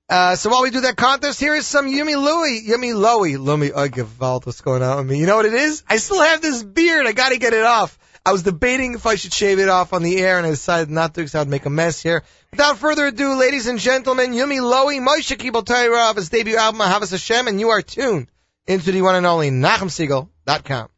Uh, so while we do that contest, here is some Yumi Louie, Yumi Lowy, Lumi Agivald, oh, what's going on with me? You know what it is? I still have this beard, I gotta get it off. I was debating if I should shave it off on the air, and I decided not to because I would make a mess here. Without further ado, ladies and gentlemen, Yumi Lowy, Moshe Kibel of his debut album, Havas Hashem, and you are tuned into the one and only NachumSegal.com.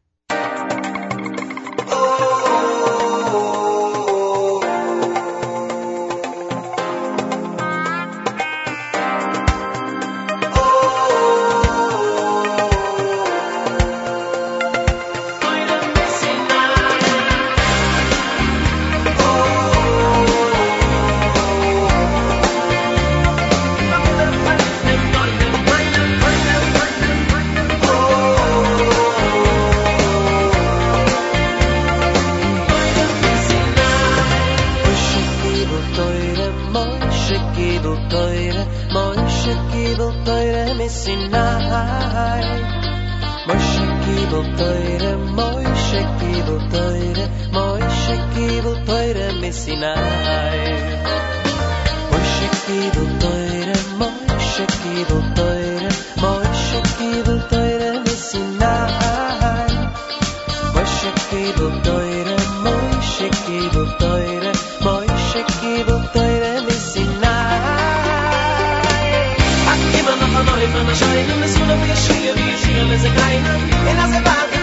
teure moi schicki wo teure moi schicki wo teure mi sinai moi schicki wo teure moi schicki wo teure moi schicki wo teure mi sinai moi schicki wo teure moi schicki wo teure moi schicki wo teure mi sinai Ach, immer Jeder Tag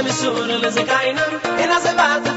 Ele chora, ele se caina, e na sebata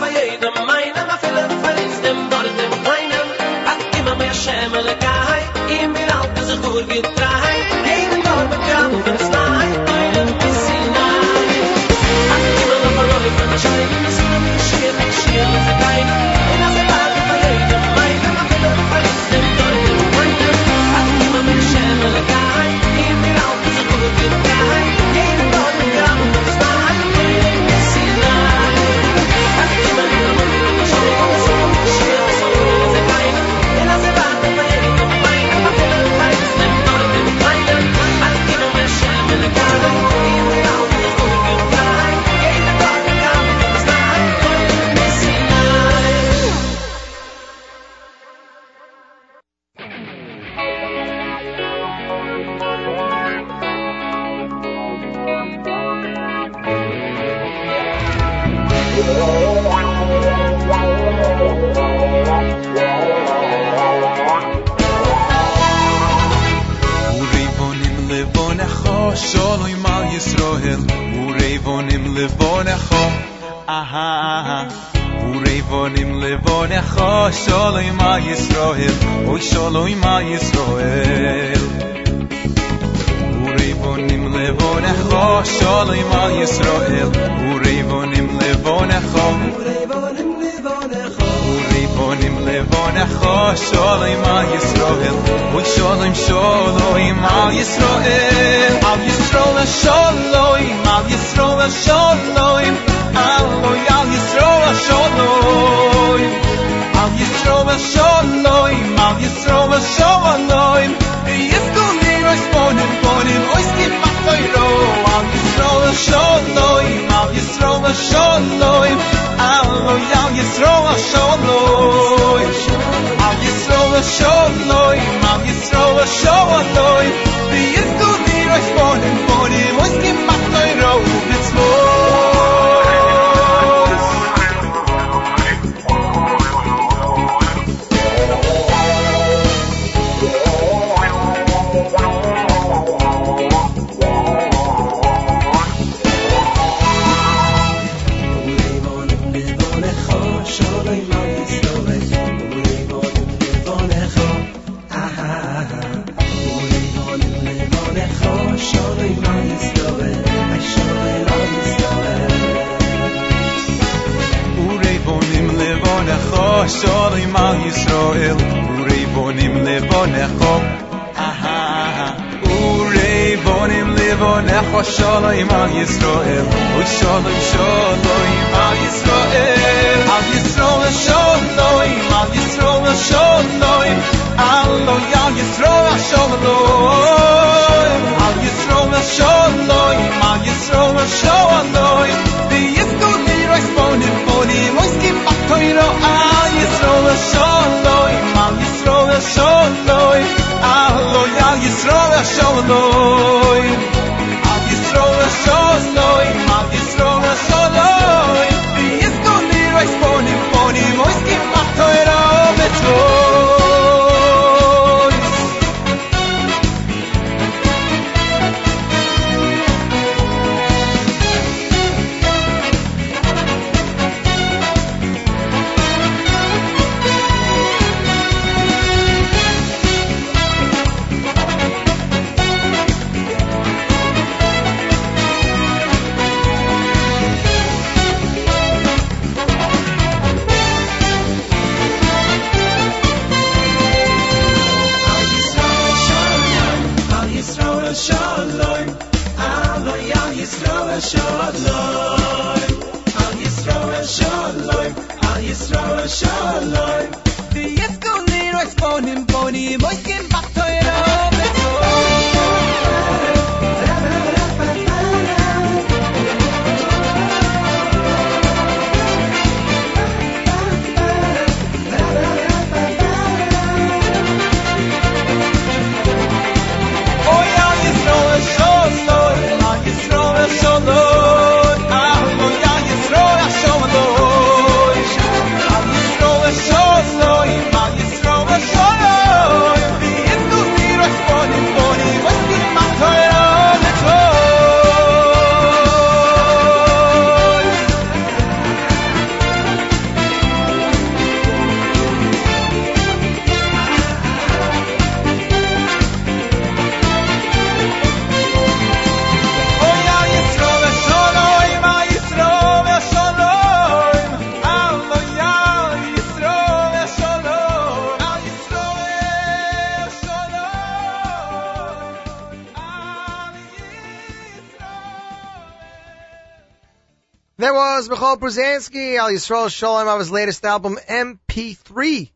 That was Michal Brzezinski, Al Yisrael Shalom, of his latest album, MP3.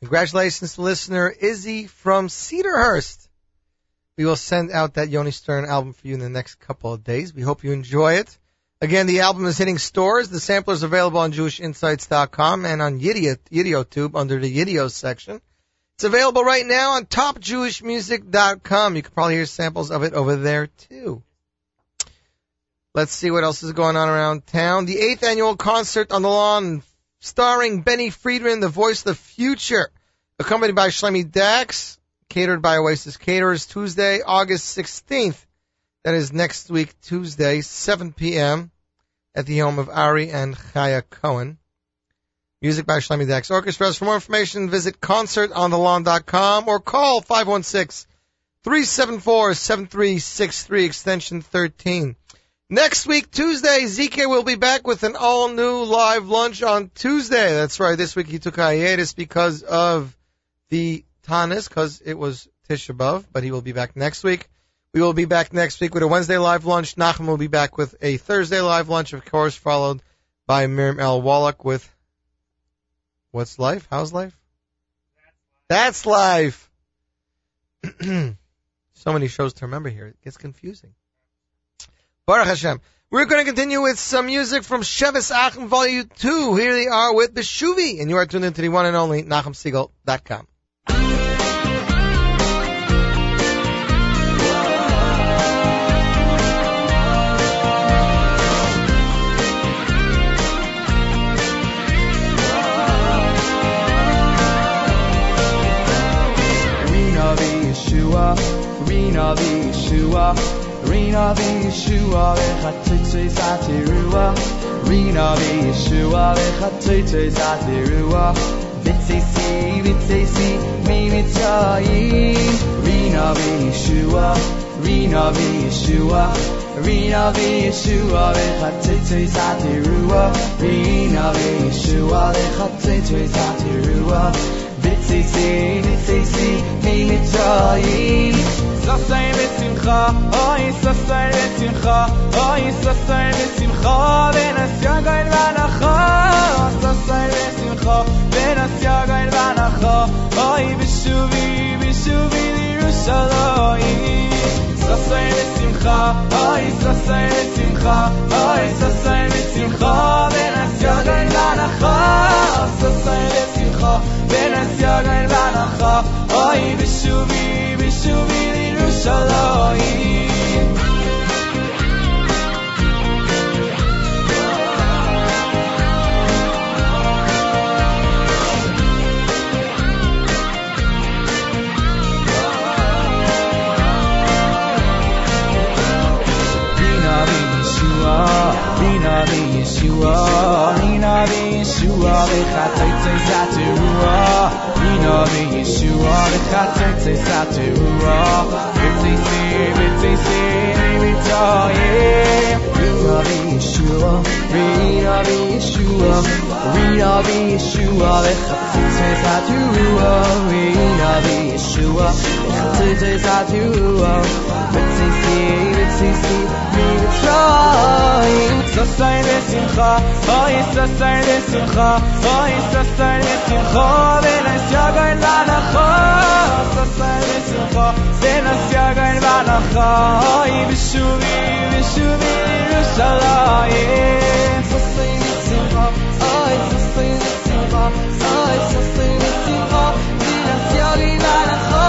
Congratulations to listener Izzy from Cedarhurst. We will send out that Yoni Stern album for you in the next couple of days. We hope you enjoy it. Again, the album is hitting stores. The sampler is available on JewishInsights.com and on Yidio, YouTube under the Yidio section. It's available right now on TopJewishMusic.com. You can probably hear samples of it over there too. Let's see what else is going on around town. The eighth annual concert on the lawn, starring Benny Friedman, the voice of the future, accompanied by Shloime Dachs, catered by Oasis Caterers, Tuesday, August 16th. That is next week, Tuesday, 7 p.m. at the home of Ari and Chaya Cohen. Music by Shloime Dachs Orchestras. For more information, visit concertonthelawn.com or call 516 374 7363 extension 13. Next week, Tuesday, ZK will be back with an all-new live lunch on Tuesday. That's right, this week he took hiatus because of the Tanis, because it was Tisha B'Av, but he will be back next week. We will be back next week with a Wednesday live lunch. Nachum will be back with a Thursday live lunch, of course, followed by Miriam L. Wallach with What's Life? How's Life? That's Life. so many shows to remember here. It gets confusing. Baruch Hashem. We're going to continue with some music from Shevis Achim Volume 2. Here they are with Beshuvi, and you are tuned into the one and only NachumSegal.com. Yeshua, Rina Yeshua, Rina Yeshua, Vechatzitzei Satirua, Rina Yeshua, Vechatzitzei Satirua, Vitzisi, Vitzisi, Mi Mitzrayim, Rina Yeshua, Rina Yeshua, Rina Yeshua, Vechatzitzei Satirua, Rina Yeshua, Vechatzitzei Satirua, Vitzisi, Vitzisi, Mi Mitzrayim. Sasai v'simcha, oy sasai v'simcha, oy sasai v'simcha, v'nasya gain v'anacha, sasai v'simcha, v'nasya gain v'anacha, oy b'shuvi, b'shuvi l'Yerushalayim. Sasai v'simcha, oy sasai v'simcha, oy sasai v'simcha, v'nasya gain v'anacha, sasai v'simcha, v'nasya gain v'anacha, oy b'shuvi, b'shuvi Sarawi di Nabi Isa, di Nabi. Rina v'Yeshua, Rina v'Yeshua, Rina v'Yeshua, v'chatzitzei satirua, Rina v'Yeshua, v'chatzitzei satirua, v'tzitzi, v'tzitzi, v'tzoyim, Rina v'Yeshua, Rina v'Yeshua, Rina v'Yeshua, v'chatzitzei satirua, Rina v'Yeshua, v'chatzitzei satirua, v'tzitzi, v'tzitzi, Mitzrayim. Sasai v'simcha, oy sasai v'simcha, oy sasai v'simcha, v'nas yagoin v'anacha. Sasai v'simcha, v'nas yagoin v'anacha, oy b'shuvi, b'shuvi Yerushalayim. Sasai v'simcha, oy sasai v'simcha, oy sasai v'simcha, v'nas yagoin v'anacha.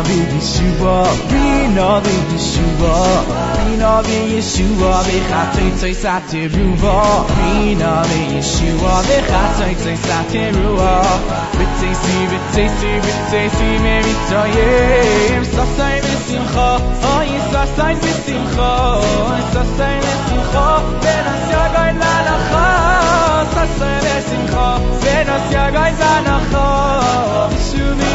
Rina v'Yeshua, Rina v'simcha, Yerushalayim. Rina v'Yeshua, Rina v'Yeshua, Rina v'Yeshua, v'chatzitzei satirua, Rina v'Yeshua, v'chatzitzei satirua, v'tzeisi, v'tzeisi, v'tzeisi, me'mitzrayim, sasai v'simcha, oy sasai v'simcha, oy sasai v'simcha, v'nas yagoin l'anacha, sasai v'simcha, v'nas yagoin l'anacha, v'shuvi,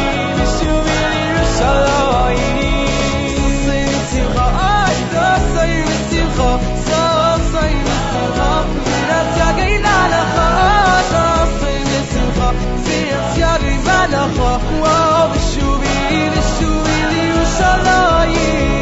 وبالشوبيل الشوبيل وشرايين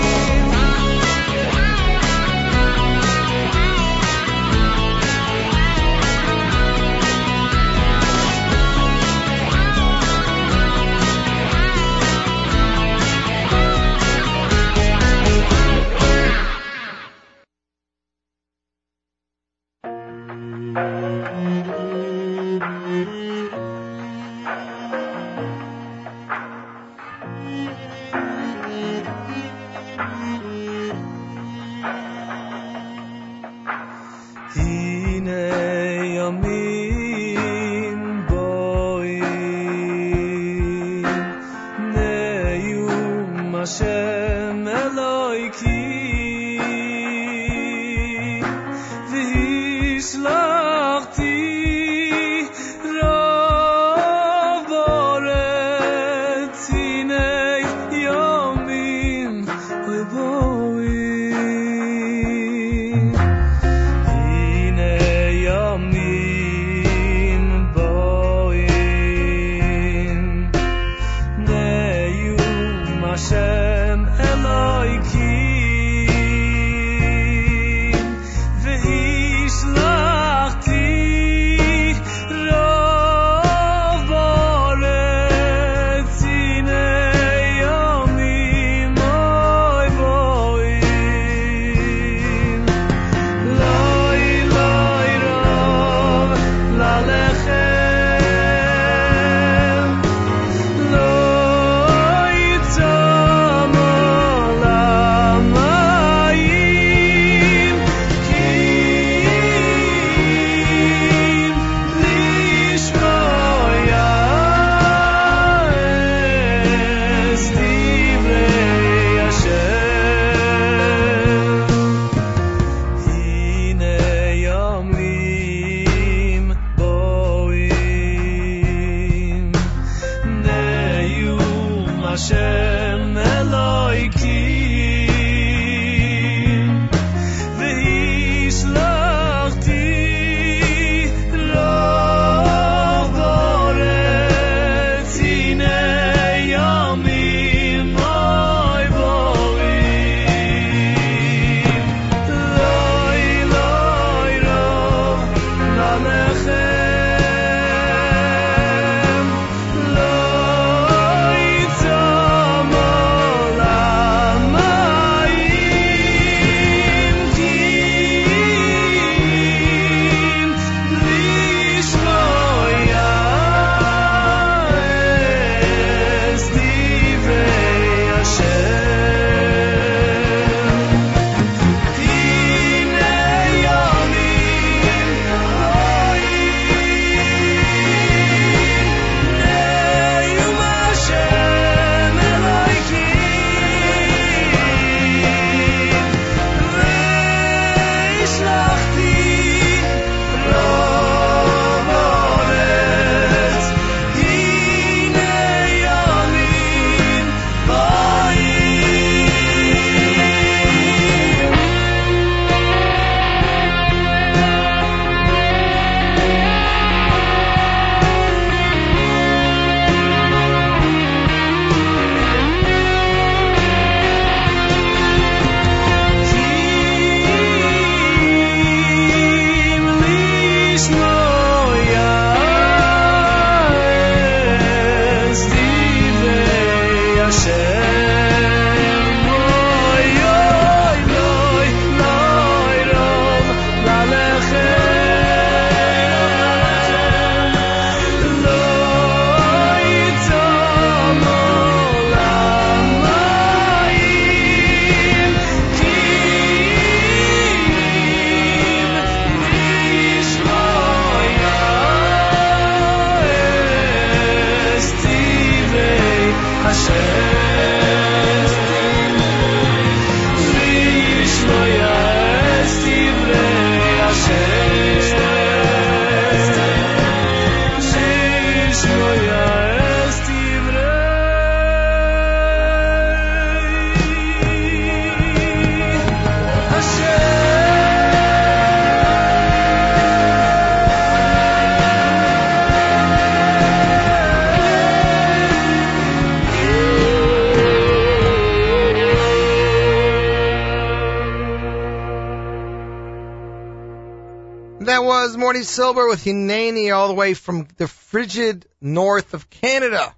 Silver with Hineni all the way from the frigid north of Canada.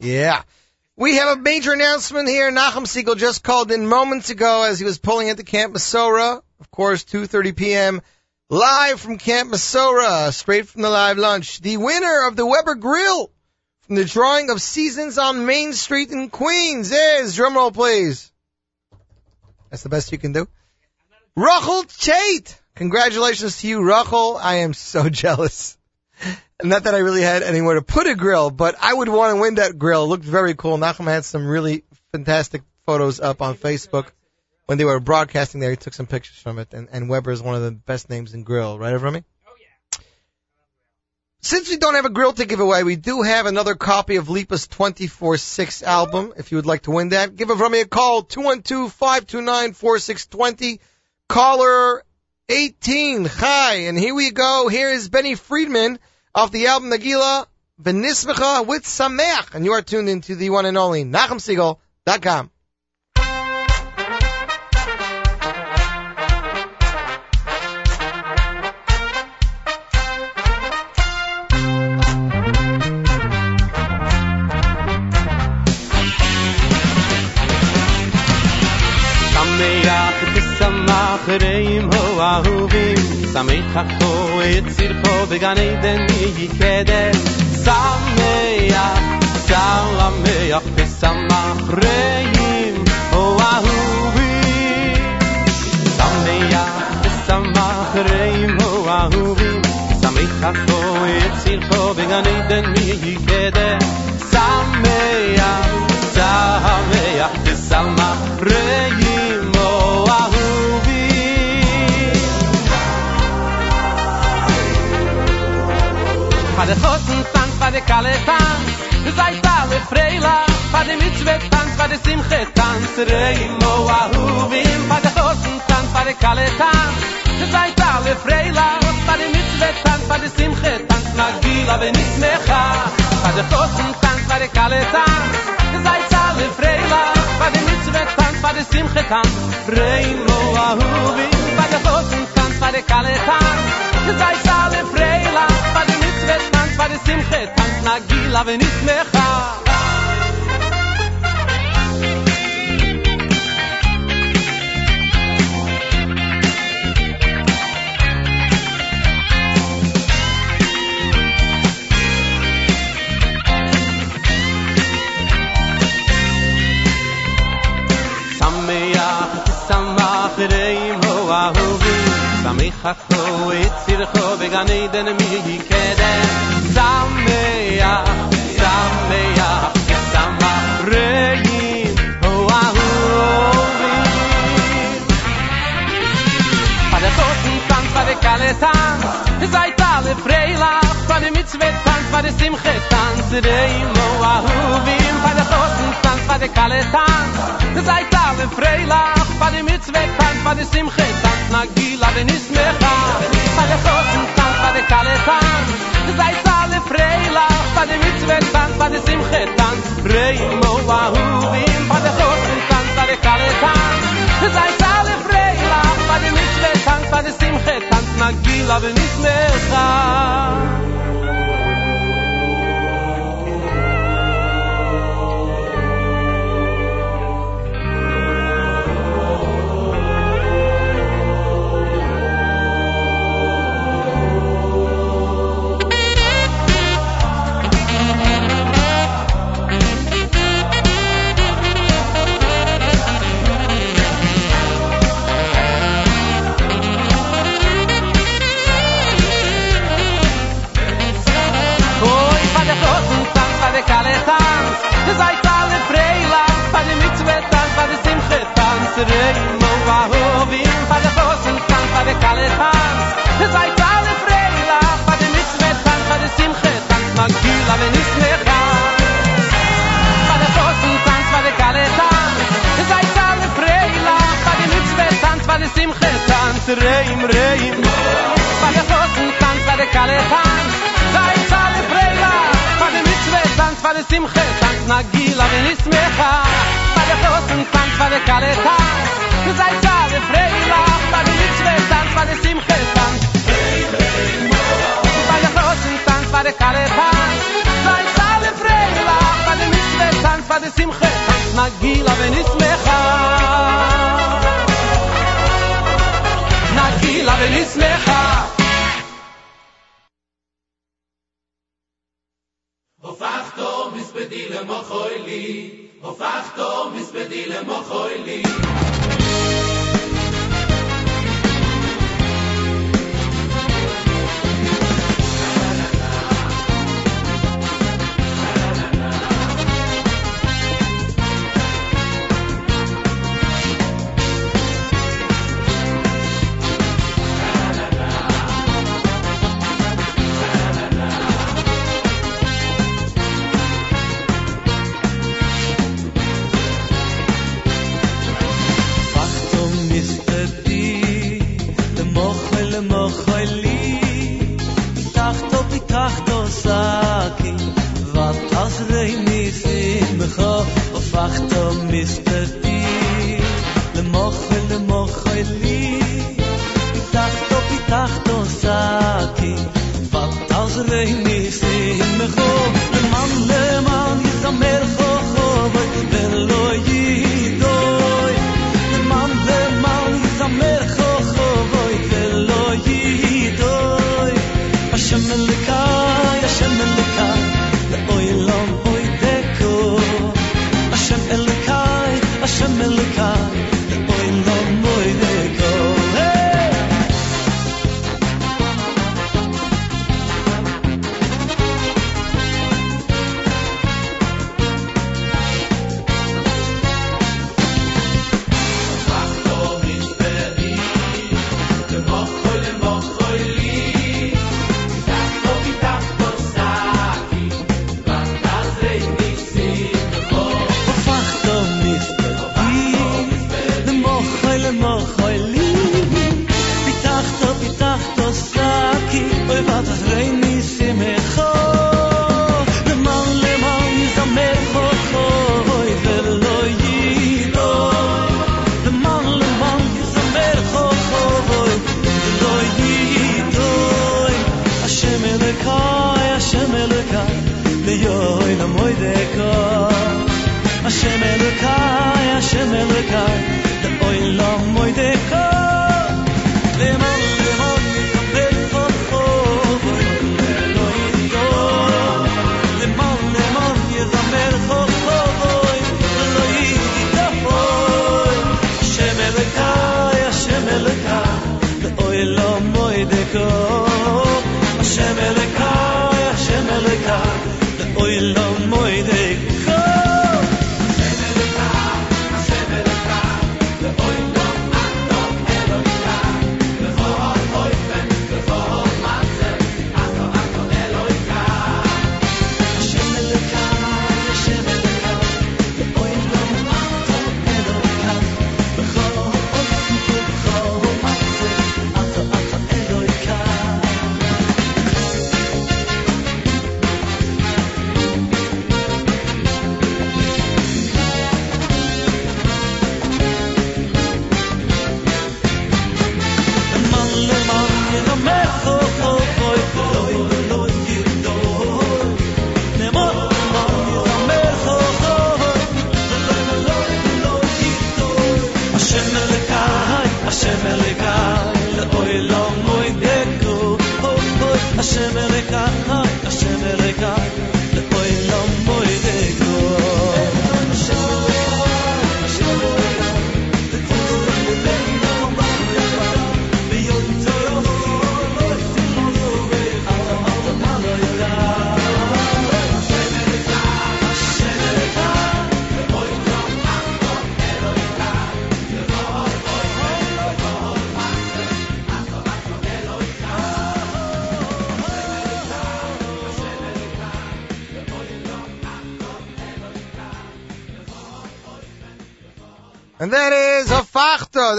Yeah. We have a major announcement here. Nachum Segal just called in moments ago as he was pulling into Camp Mesorah. Of course, 2.30 p.m. Live from Camp Mesorah, straight from the live lunch. The winner of the Weber Grill from the drawing of Seasons on Main Street in Queens is, drumroll please. That's the best you can do. Rachel Chait. Congratulations to you, Rachel. I am so jealous. Not that I really had anywhere to put a grill, but I would want to win that grill. It looked very cool. Nachum had some really fantastic photos up on Facebook when they were broadcasting there. He took some pictures from it, and, and Weber is one of the best names in grill, right, Avrami? Oh yeah. Since we don't have a grill to give away, we do have another copy of Lipa's 24-6 album. If you would like to win that, give Avrami a call, 212-529-4620. Caller 18. Hi, and here we go. Here is Benny Friedman off the album Nagila Benismecha with Sameach. And you are tuned into the one and only NachumSegal.com. Sameach v'samach reim ho ahuvim Sameach ho etzircho began eden yikedem Sameach, Sameach v'samach reim ho ahuvim Sameach v'samach reim ho ahuvim Sameach ho etzircho began eden yikedem Sameach, Sameach v'samach reim ho de hosen tanz va de kale tanz. Du zay tale freila va de mitzvet tanz va de simche tanz. Reimo Ahuvim a huvim de hosen tanz va de kale tanz. Du zay tale freila va de mitzvet tanz va de simche tanz. Nagila ve Nismecha mecha de hosen tanz va de kale tanz. Du zay tale freila va de mitzvet tanz va de simche tanz. Reimo Ahuvim a huvim de hosen tanz va de kale tanz. Du zay tale freila va de mitzvet bei der Simche tanz Nagila v'nismecha Sameach, khakho et sir kho begane den mi שמח, samme ya samme ya samma rei ho a ho bi pada to si tan pa de kale tan de sai ta le frei la pa de mit svet tan pa de sim khet tan rei ho a ho na gila ben is me ga alle hot zum tanz bei der kale tanz zei sale freila bei dem mit wenn tanz bei dem simche tanz rei mo wa hu bei der bei der sale freila bei dem bei dem Srei mo va ho vin pa de hosen kan pa de kale hans Es sei alle freila de mit mit kan pa gila wenn ich mehr ga de hosen tanz. De kale hans Es sei alle freila pa de mit mit tanz pa de simche tanz de hosen tanz de kale hans Sei alle freila pa de mit mit tanz pa de simche tanz na gila wenn ich mehr los und tanz war der kalle Du seid da, der Freilach, war der Mitzwe, tanz war der Simche, tanz. War der tanz war der kalle Tag. Seid da, der Freilach, war der Mitzwe, tanz war der Simche, tanz. Nagila, wenn ich mecha. Nagila, wenn ich mecha. הופכתו מספדי למחוי לי Hoffach מספדי misbedile לי. le mo kholi tach to bi tach saki. Vat tach rei mi fi me kho of ach di le mo khol le mo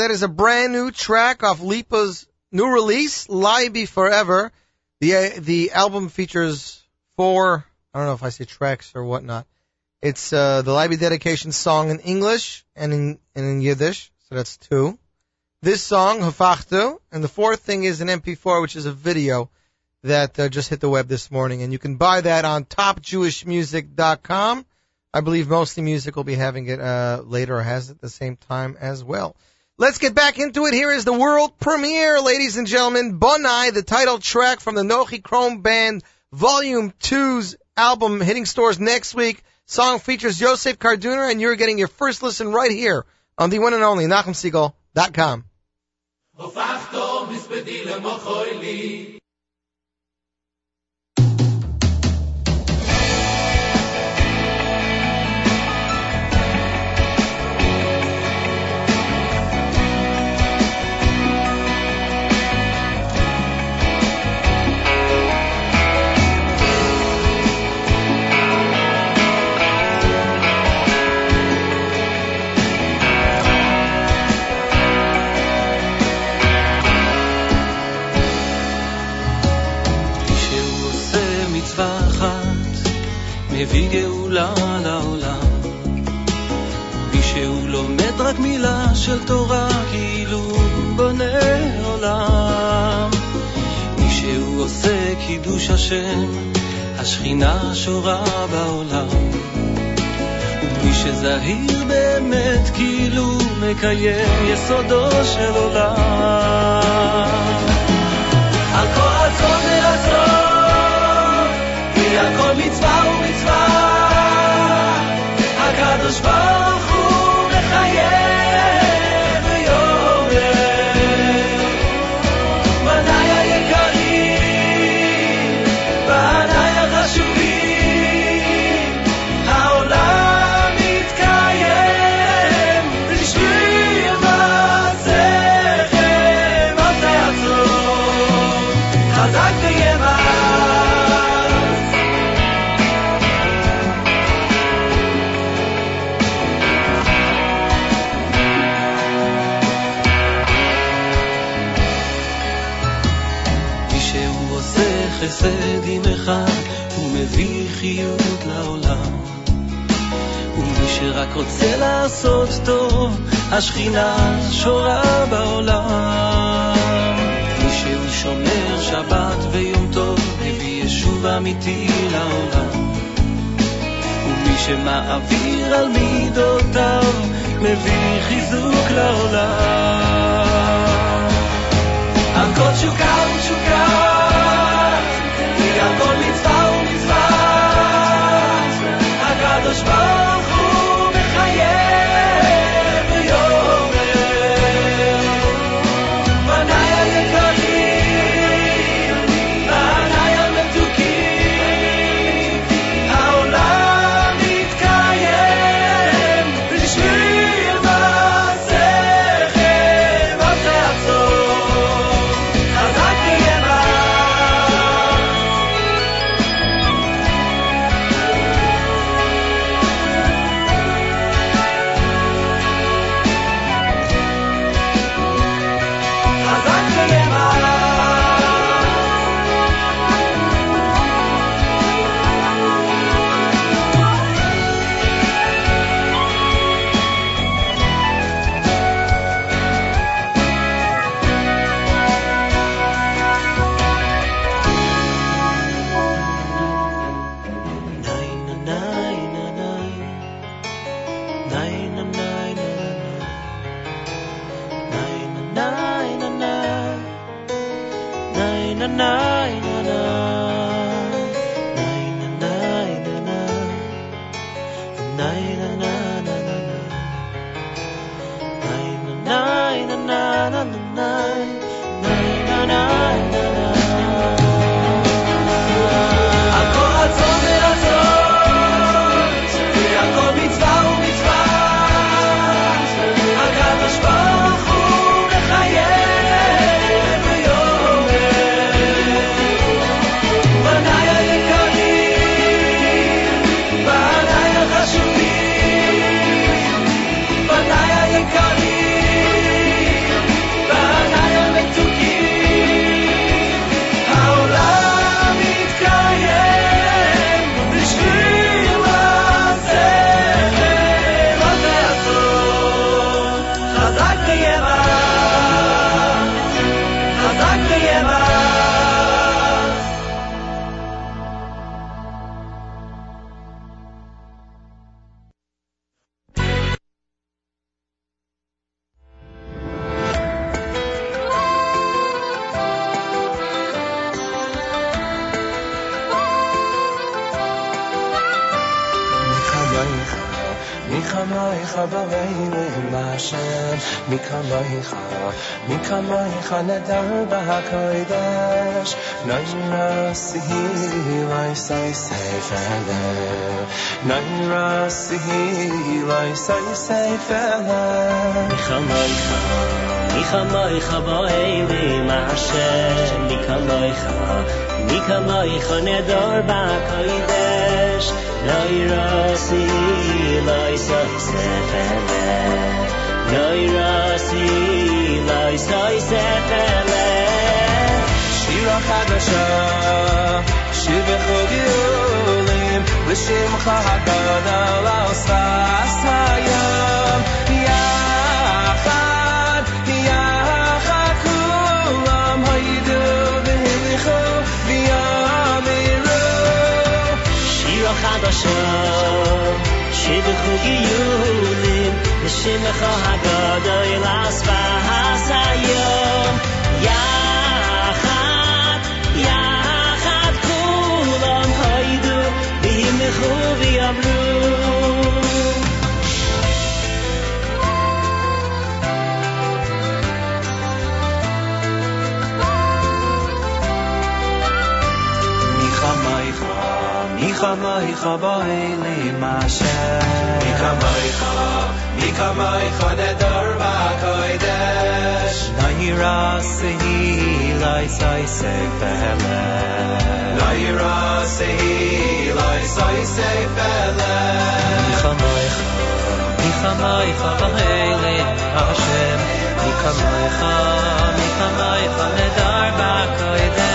That is a brand new track off Lipa's new release, Lie Be Forever. The uh, the album features four, I don't know if I say tracks or whatnot. It's uh, the Lie Be dedication song in English and in and in Yiddish, so that's two. This song Hafachta, and the fourth thing is an MP4, which is a video that uh, just hit the web this morning, and you can buy that on TopJewishMusic.com. I believe Mostly Music will be having it uh, later or has it at the same time as well. Let's get back into it. Here is the world premiere, ladies and gentlemen. Bonai, the title track from the Nochi Krohn Band Volume 2's album hitting stores next week. Song features Yosef Karduner, and you're getting your first listen right here on the one and only NachumSegal.com. מביא גאולה לעולם. מי שהוא לומד רק מילה של תורה, כאילו בונה עולם. מי שהוא עושה קידוש השם, השכינה שורה בעולם. ומי שזהיר באמת, כאילו מקיים יסודו של עולם. על כל ורצון, כי על כל מצווה ומצווה, הקדוש ברוך שרק רוצה לעשות טוב, השכינה שורה בעולם. מי שהוא שומר שבת ויום טוב, מביא ישוב אמיתי לעולם. ומי שמעביר על מידותיו, מביא חיזוק לעולם. על כל תשוקה ותשוקה, כי על כל מצווה ומצווה, הקדוש ברוך בחוגיונים, נשים לך הגדול, אז פעס היום. Michamoicha b'leilim Hashem Michamoicha, Michamoicha nedar b'kodesh. Naira sehi lai sai sefele Naira sehi lai sai sefele. Michamoicha Michamoicha b'leilim Hashem Michamoicha Michamoicha nedar b'kodesh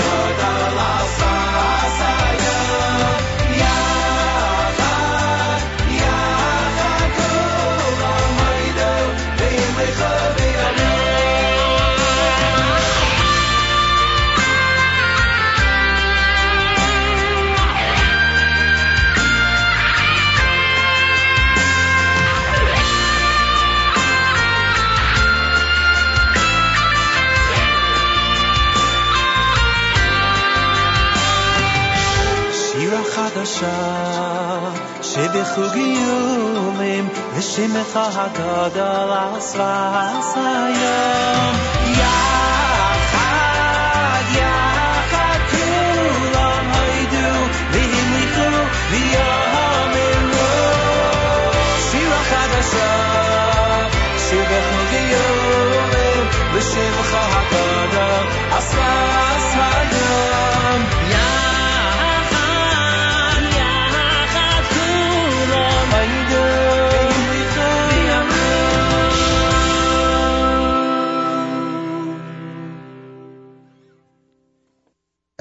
שבחוגיות לשמך הגדול על שפת הים יחד, יחד כולם היידו והמליכו ויאמרו שירה חדשה שבחוגיות לשמך הגדול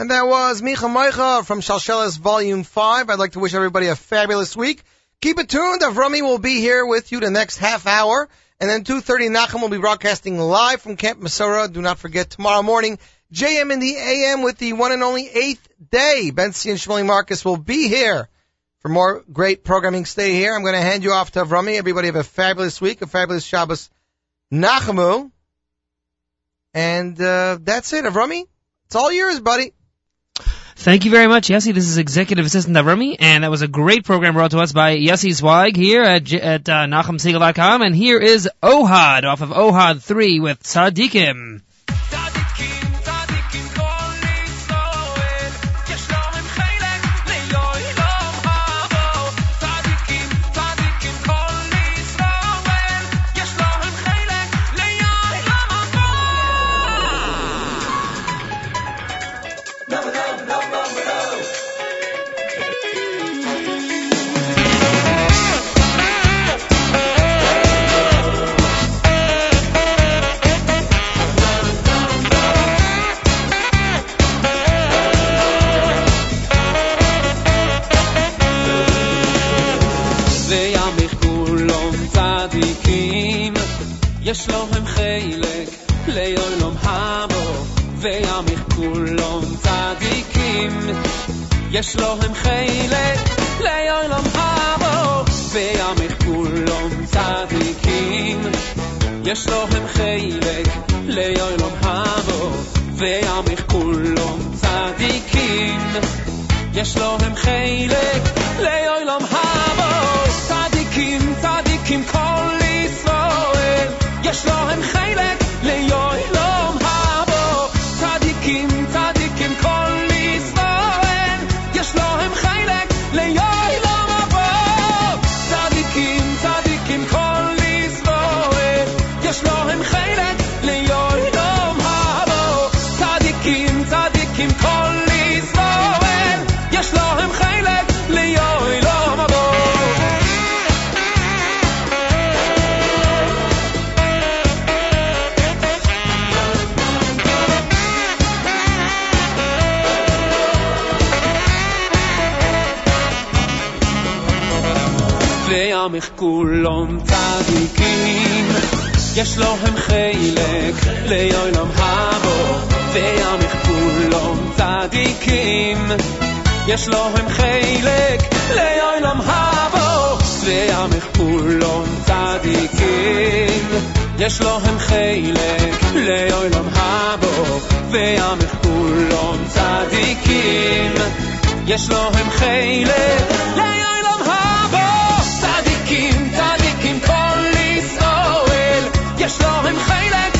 And that was Micha Moicha from Shalshelis Volume 5. I'd like to wish everybody a fabulous week. Keep it tuned. Avrami will be here with you the next half hour. And then 2.30 Nachum will be broadcasting live from Camp Mesorah. Do not forget tomorrow morning, JM in the AM with the one and only eighth day. Bensi and Shmuley Marcus will be here for more great programming. Stay here. I'm going to hand you off to Avrami. Everybody have a fabulous week, a fabulous Shabbos Nachamu. And, uh, that's it. Avrami, it's all yours, buddy. Thank you very much, Yossi. This is Executive Assistant Avrami, and that was a great program brought to us by Yossi Zweig here at, at uh. And here is Ohad off of Ohad 3 with Tzadikim. יש להם חלק ליום אבו וימיך כולם צדיקים יש להם חלק ליום אבו וימיך כולם צדיקים יש להם חלק ליום אבו צדיקים צדיקים כל ישראל יש להם חלק סמך כולם צדיקים יש להם חלק ליום הבא וימך כולם צדיקים יש להם חלק ליום הבא וימך כולם צדיקים יש להם חלק ליום הבא וימך כולם צדיקים יש להם חלק I'm high like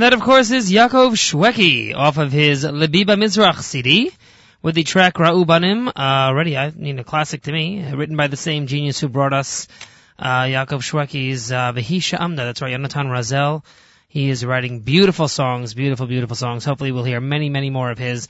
And that, of course, is Yaakov Shwekey off of his Lebiba Mizrach CD with the track Ra'u Banim. Uh, already, I mean, a classic to me, written by the same genius who brought us uh, Yaakov Shwekey's uh, Vehisha Amna. That's right, Yonatan Razel. He is writing beautiful songs, beautiful, beautiful songs. Hopefully, we'll hear many, many more of his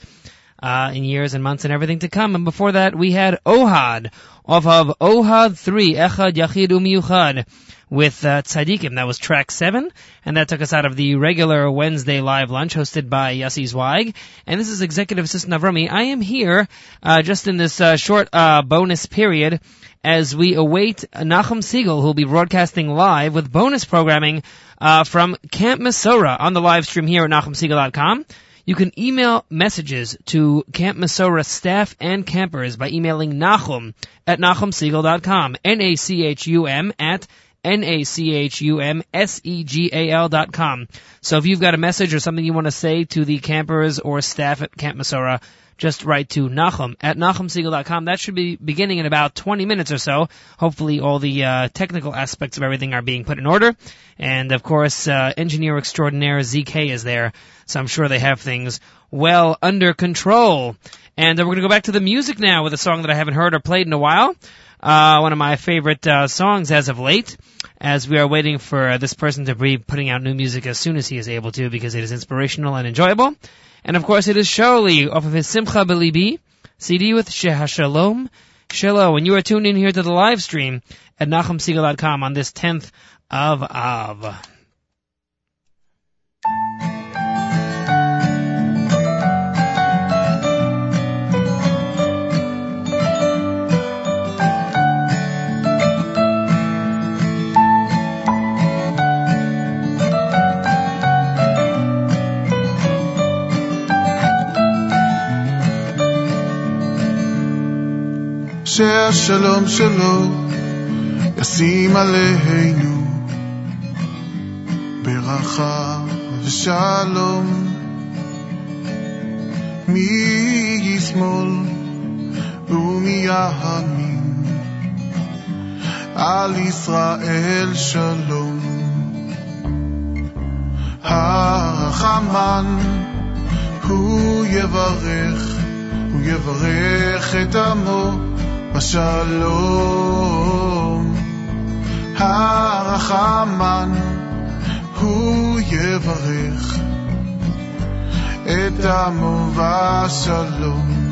uh, in years and months and everything to come. And before that, we had Ohad off of Ohad 3, Echad Yachid Umiyuchad with uh, Tzadikim. That was track 7, and that took us out of the regular Wednesday live lunch hosted by Yossi Zweig. And this is Executive Assistant Avrami. I am here uh, just in this uh, short uh, bonus period as we await Nachum Segal, who will be broadcasting live with bonus programming uh, from Camp Mesorah on the live stream here at NachumSegal.com. You can email messages to Camp Mesorah staff and campers by emailing Nachum at NachumSegal.com. N-A-C-H-U-M at N-A-C-H-U-M-S-E-G-A-L dot com. So if you've got a message or something you want to say to the campers or staff at Camp Mesorah, just write to Nachum at NachumSegal.com. That should be beginning in about 20 minutes or so. Hopefully all the uh, technical aspects of everything are being put in order. And of course, uh, engineer extraordinaire ZK is there. So I'm sure they have things well under control. And uh, we're going to go back to the music now with a song that I haven't heard or played in a while. Uh, one of my favorite uh, songs as of late, as we are waiting for uh, this person to be putting out new music as soon as he is able to because it is inspirational and enjoyable. And of course, it is Sholi off of his Simcha Belibi CD with Shehashalom Shelo. And you are tuned in here to the live stream at NachumSegal.com on this 10th of Av. שהשלום שלו ישים עלינו. ברכה ושלום. משמאל ומימין על ישראל שלום. הרחמן הוא יברך הוא יברך את עמו בשלום הרחמן הוא יברך את עמו בשלום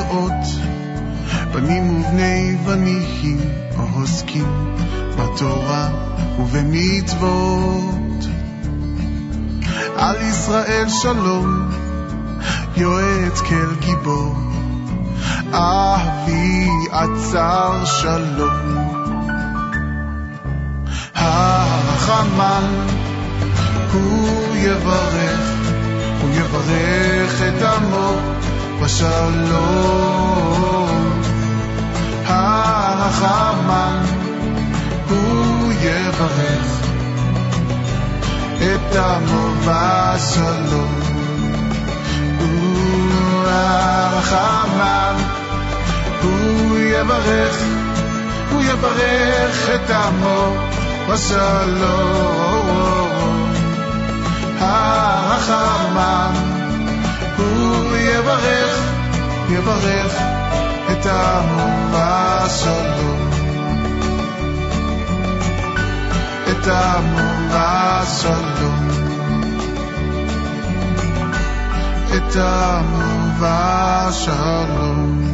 לראות בנים ובני בנים העוסקים בתורה ובמצוות. על ישראל שלום, יועץ כל גיבור, אבי עצר שלום. הרחמן הוא יברך, הוא יברך את עמו בשלום. הרחמן הוא יברך את עמו בשלום. הוא הרחמן הוא יברך, הוא יברך את עמו בשלום. הרחמן הוא יברך, יברך את העם באסונו. את העם באסונו. את העם באסונו.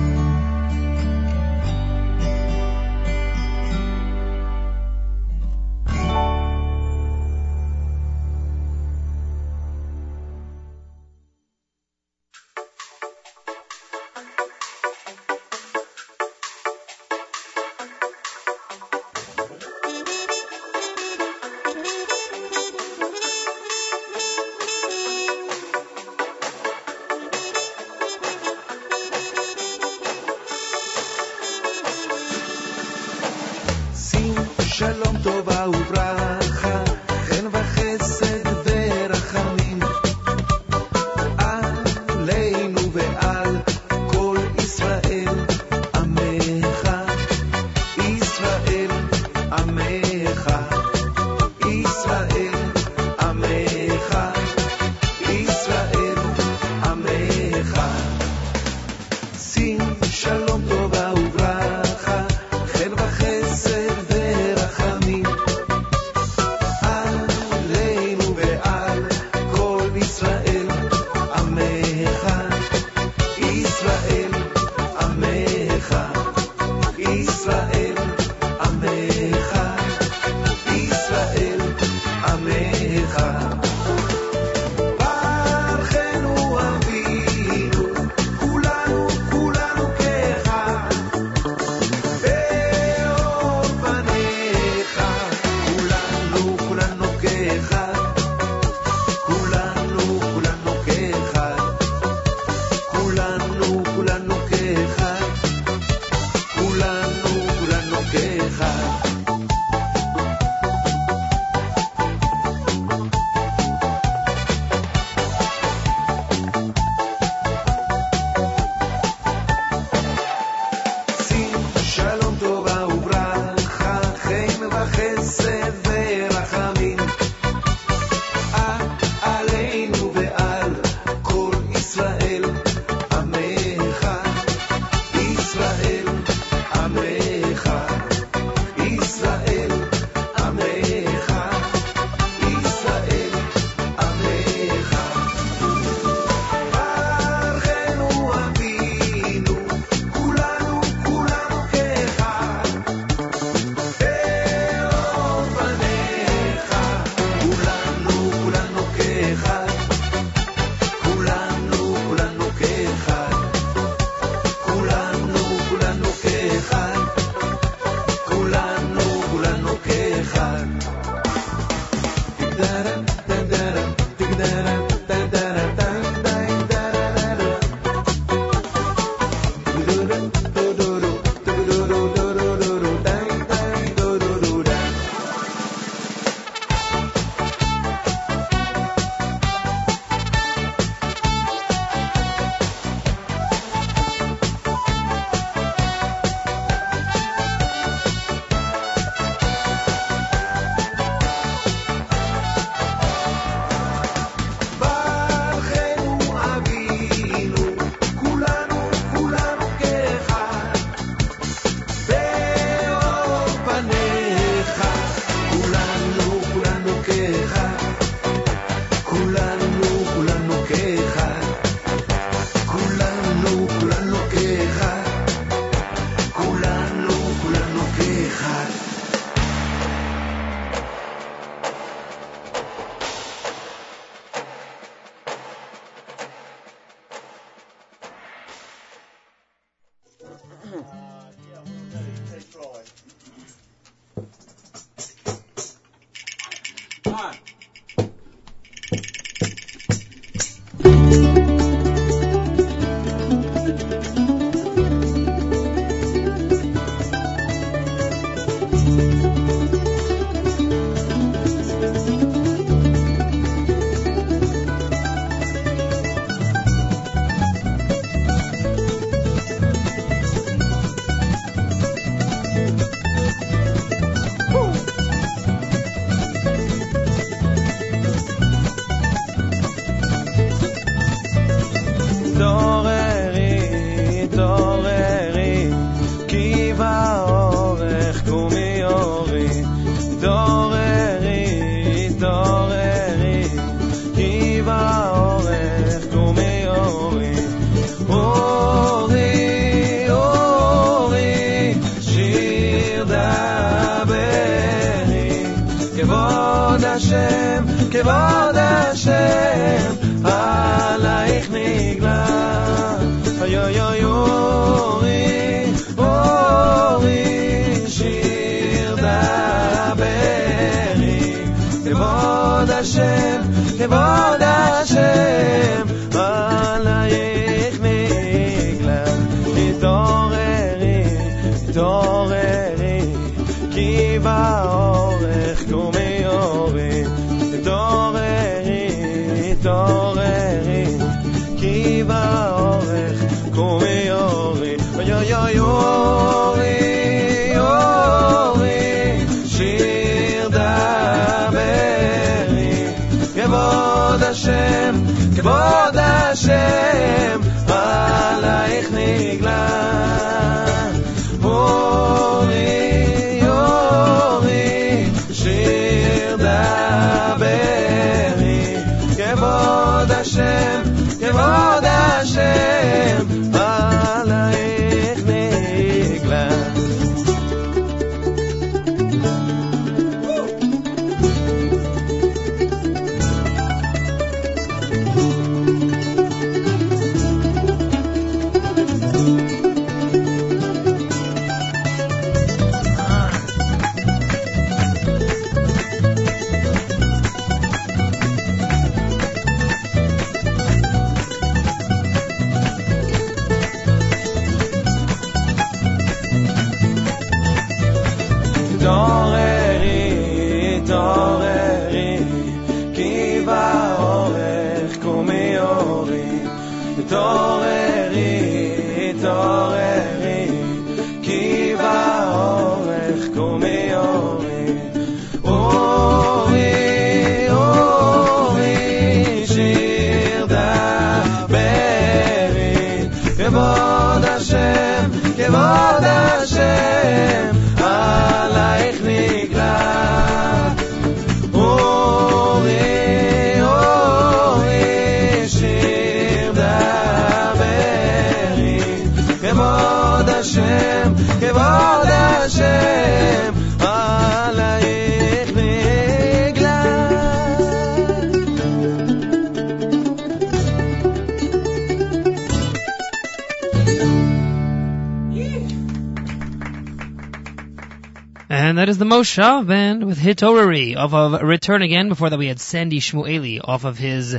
Moshav band with Hitorari off of Return Again. Before that we had Sandy Shmueli off of his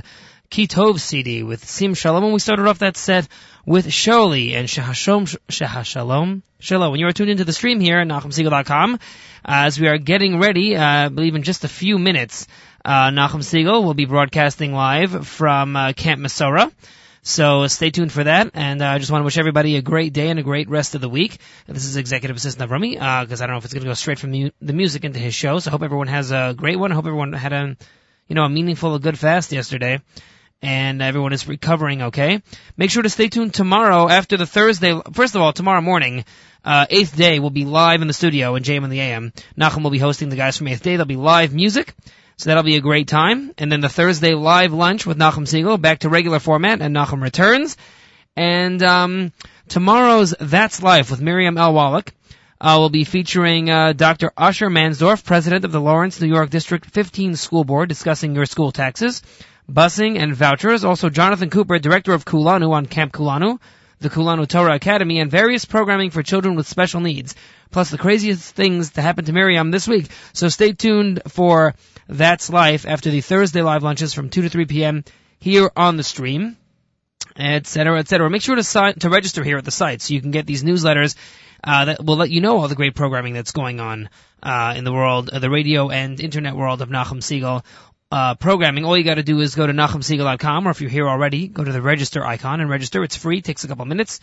Kitov CD with Sim Shalom. And we started off that set with Sholi and Shahashom, Shahashalom. Shalom. When you are tuned into the stream here at NachumSegal.com, as we are getting ready, uh, I believe in just a few minutes, uh, Segal will be broadcasting live from uh, Camp Mesorah. So stay tuned for that, and uh, I just want to wish everybody a great day and a great rest of the week. This is Executive Assistant Avrami, because I don't know if it's going to go straight from the music into his show. So I hope everyone has a great one. I hope everyone had a, you know, a meaningful, a good fast yesterday, and everyone is recovering okay. Make sure to stay tuned tomorrow after the Thursday. First of all, tomorrow morning, uh, Eighth Day will be live in the studio in JM and the AM. Nachum will be hosting the guys from Eighth Day. There'll be live music. So that'll be a great time. And then the Thursday live lunch with Nachum Segal, back to regular format, and Nachum returns. And um, tomorrow's That's Life with Miriam L. Wallach uh, will be featuring uh, Dr. Usher Mansdorf, president of the Lawrence, New York District 15 School Board, discussing your school taxes, busing, and vouchers. Also, Jonathan Cooper, director of Kulanu on Camp Kulanu, the Kulanu Torah Academy, and various programming for children with special needs. Plus, the craziest things to happen to Miriam this week. So stay tuned for That's Life after the Thursday live lunches from 2 to 3 p.m. here on the stream, etc., etc. Make sure to sign, to register here at the site so you can get these newsletters uh, that will let you know all the great programming that's going on uh, in the world, uh, the radio and internet world of Nachum Segal. Uh, programming, all you gotta do is go to NachumSegal.com, or if you're here already, go to the register icon and register. It's free, takes a couple minutes.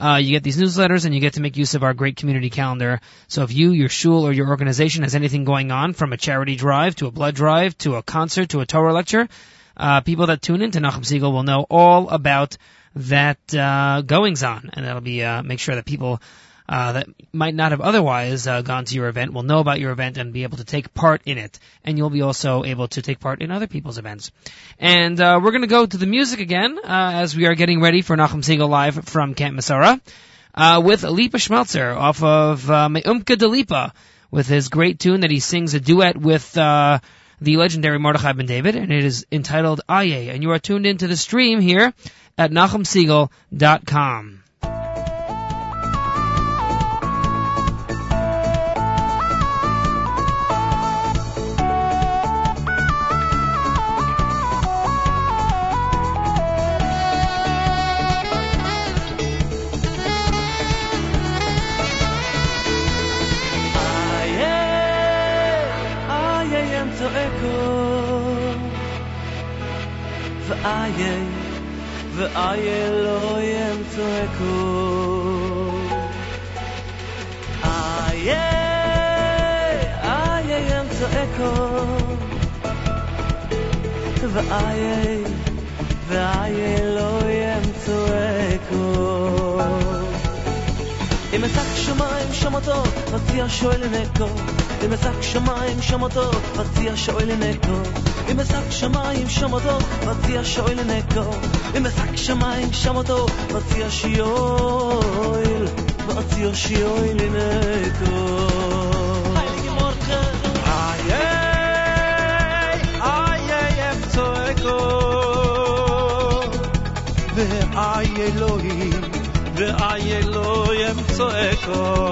Uh, you get these newsletters and you get to make use of our great community calendar. So if you, your shul, or your organization has anything going on, from a charity drive to a blood drive to a concert to a Torah lecture, uh, people that tune in to Nachum Segal will know all about that uh, goings on, and that'll be uh, make sure that people uh, that might not have otherwise uh, gone to your event will know about your event and be able to take part in it. And you'll be also able to take part in other people's events. And uh, we're going to go to the music again uh, as we are getting ready for Nachum Segal live from Camp uh, with Lipa Schmeltzer off of uh, Me'umka de Lipa with his great tune that he sings a duet with uh, the legendary Mordechai Ben David, and it is entitled Aye. And you are tuned into the stream here at NachumSiegel.com. ואיי ואיי אלוהים צועקו איי איי הם צועקו ואיי ואיי אלוהים צועקו אם אשק שמיים שם אותו, מציע שואל נקו אם אשק שמיים שם אותו, מציע שואל נקו אם אשק שמיים שם אותו, מציע שואל נקו אם אשק שמיים שם אותו, מציע שיואל מציע שיואל נקו ואי אלוהים, שאי אלוהים צועקו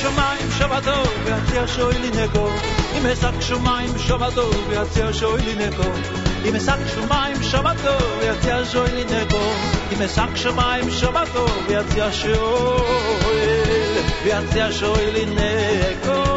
שמיים שבתו ויציע שוי לי נקו אם אשק שמיים שבתו ויציע שוי לי נקו אם אשק שמיים שבתו, ויציע שוילי נקו. אם אשק שמיים שבתו, ויציע שוילי נקו. אם אשק שמיים שבתו, ויציע שואל, ויציע שוילי נקו.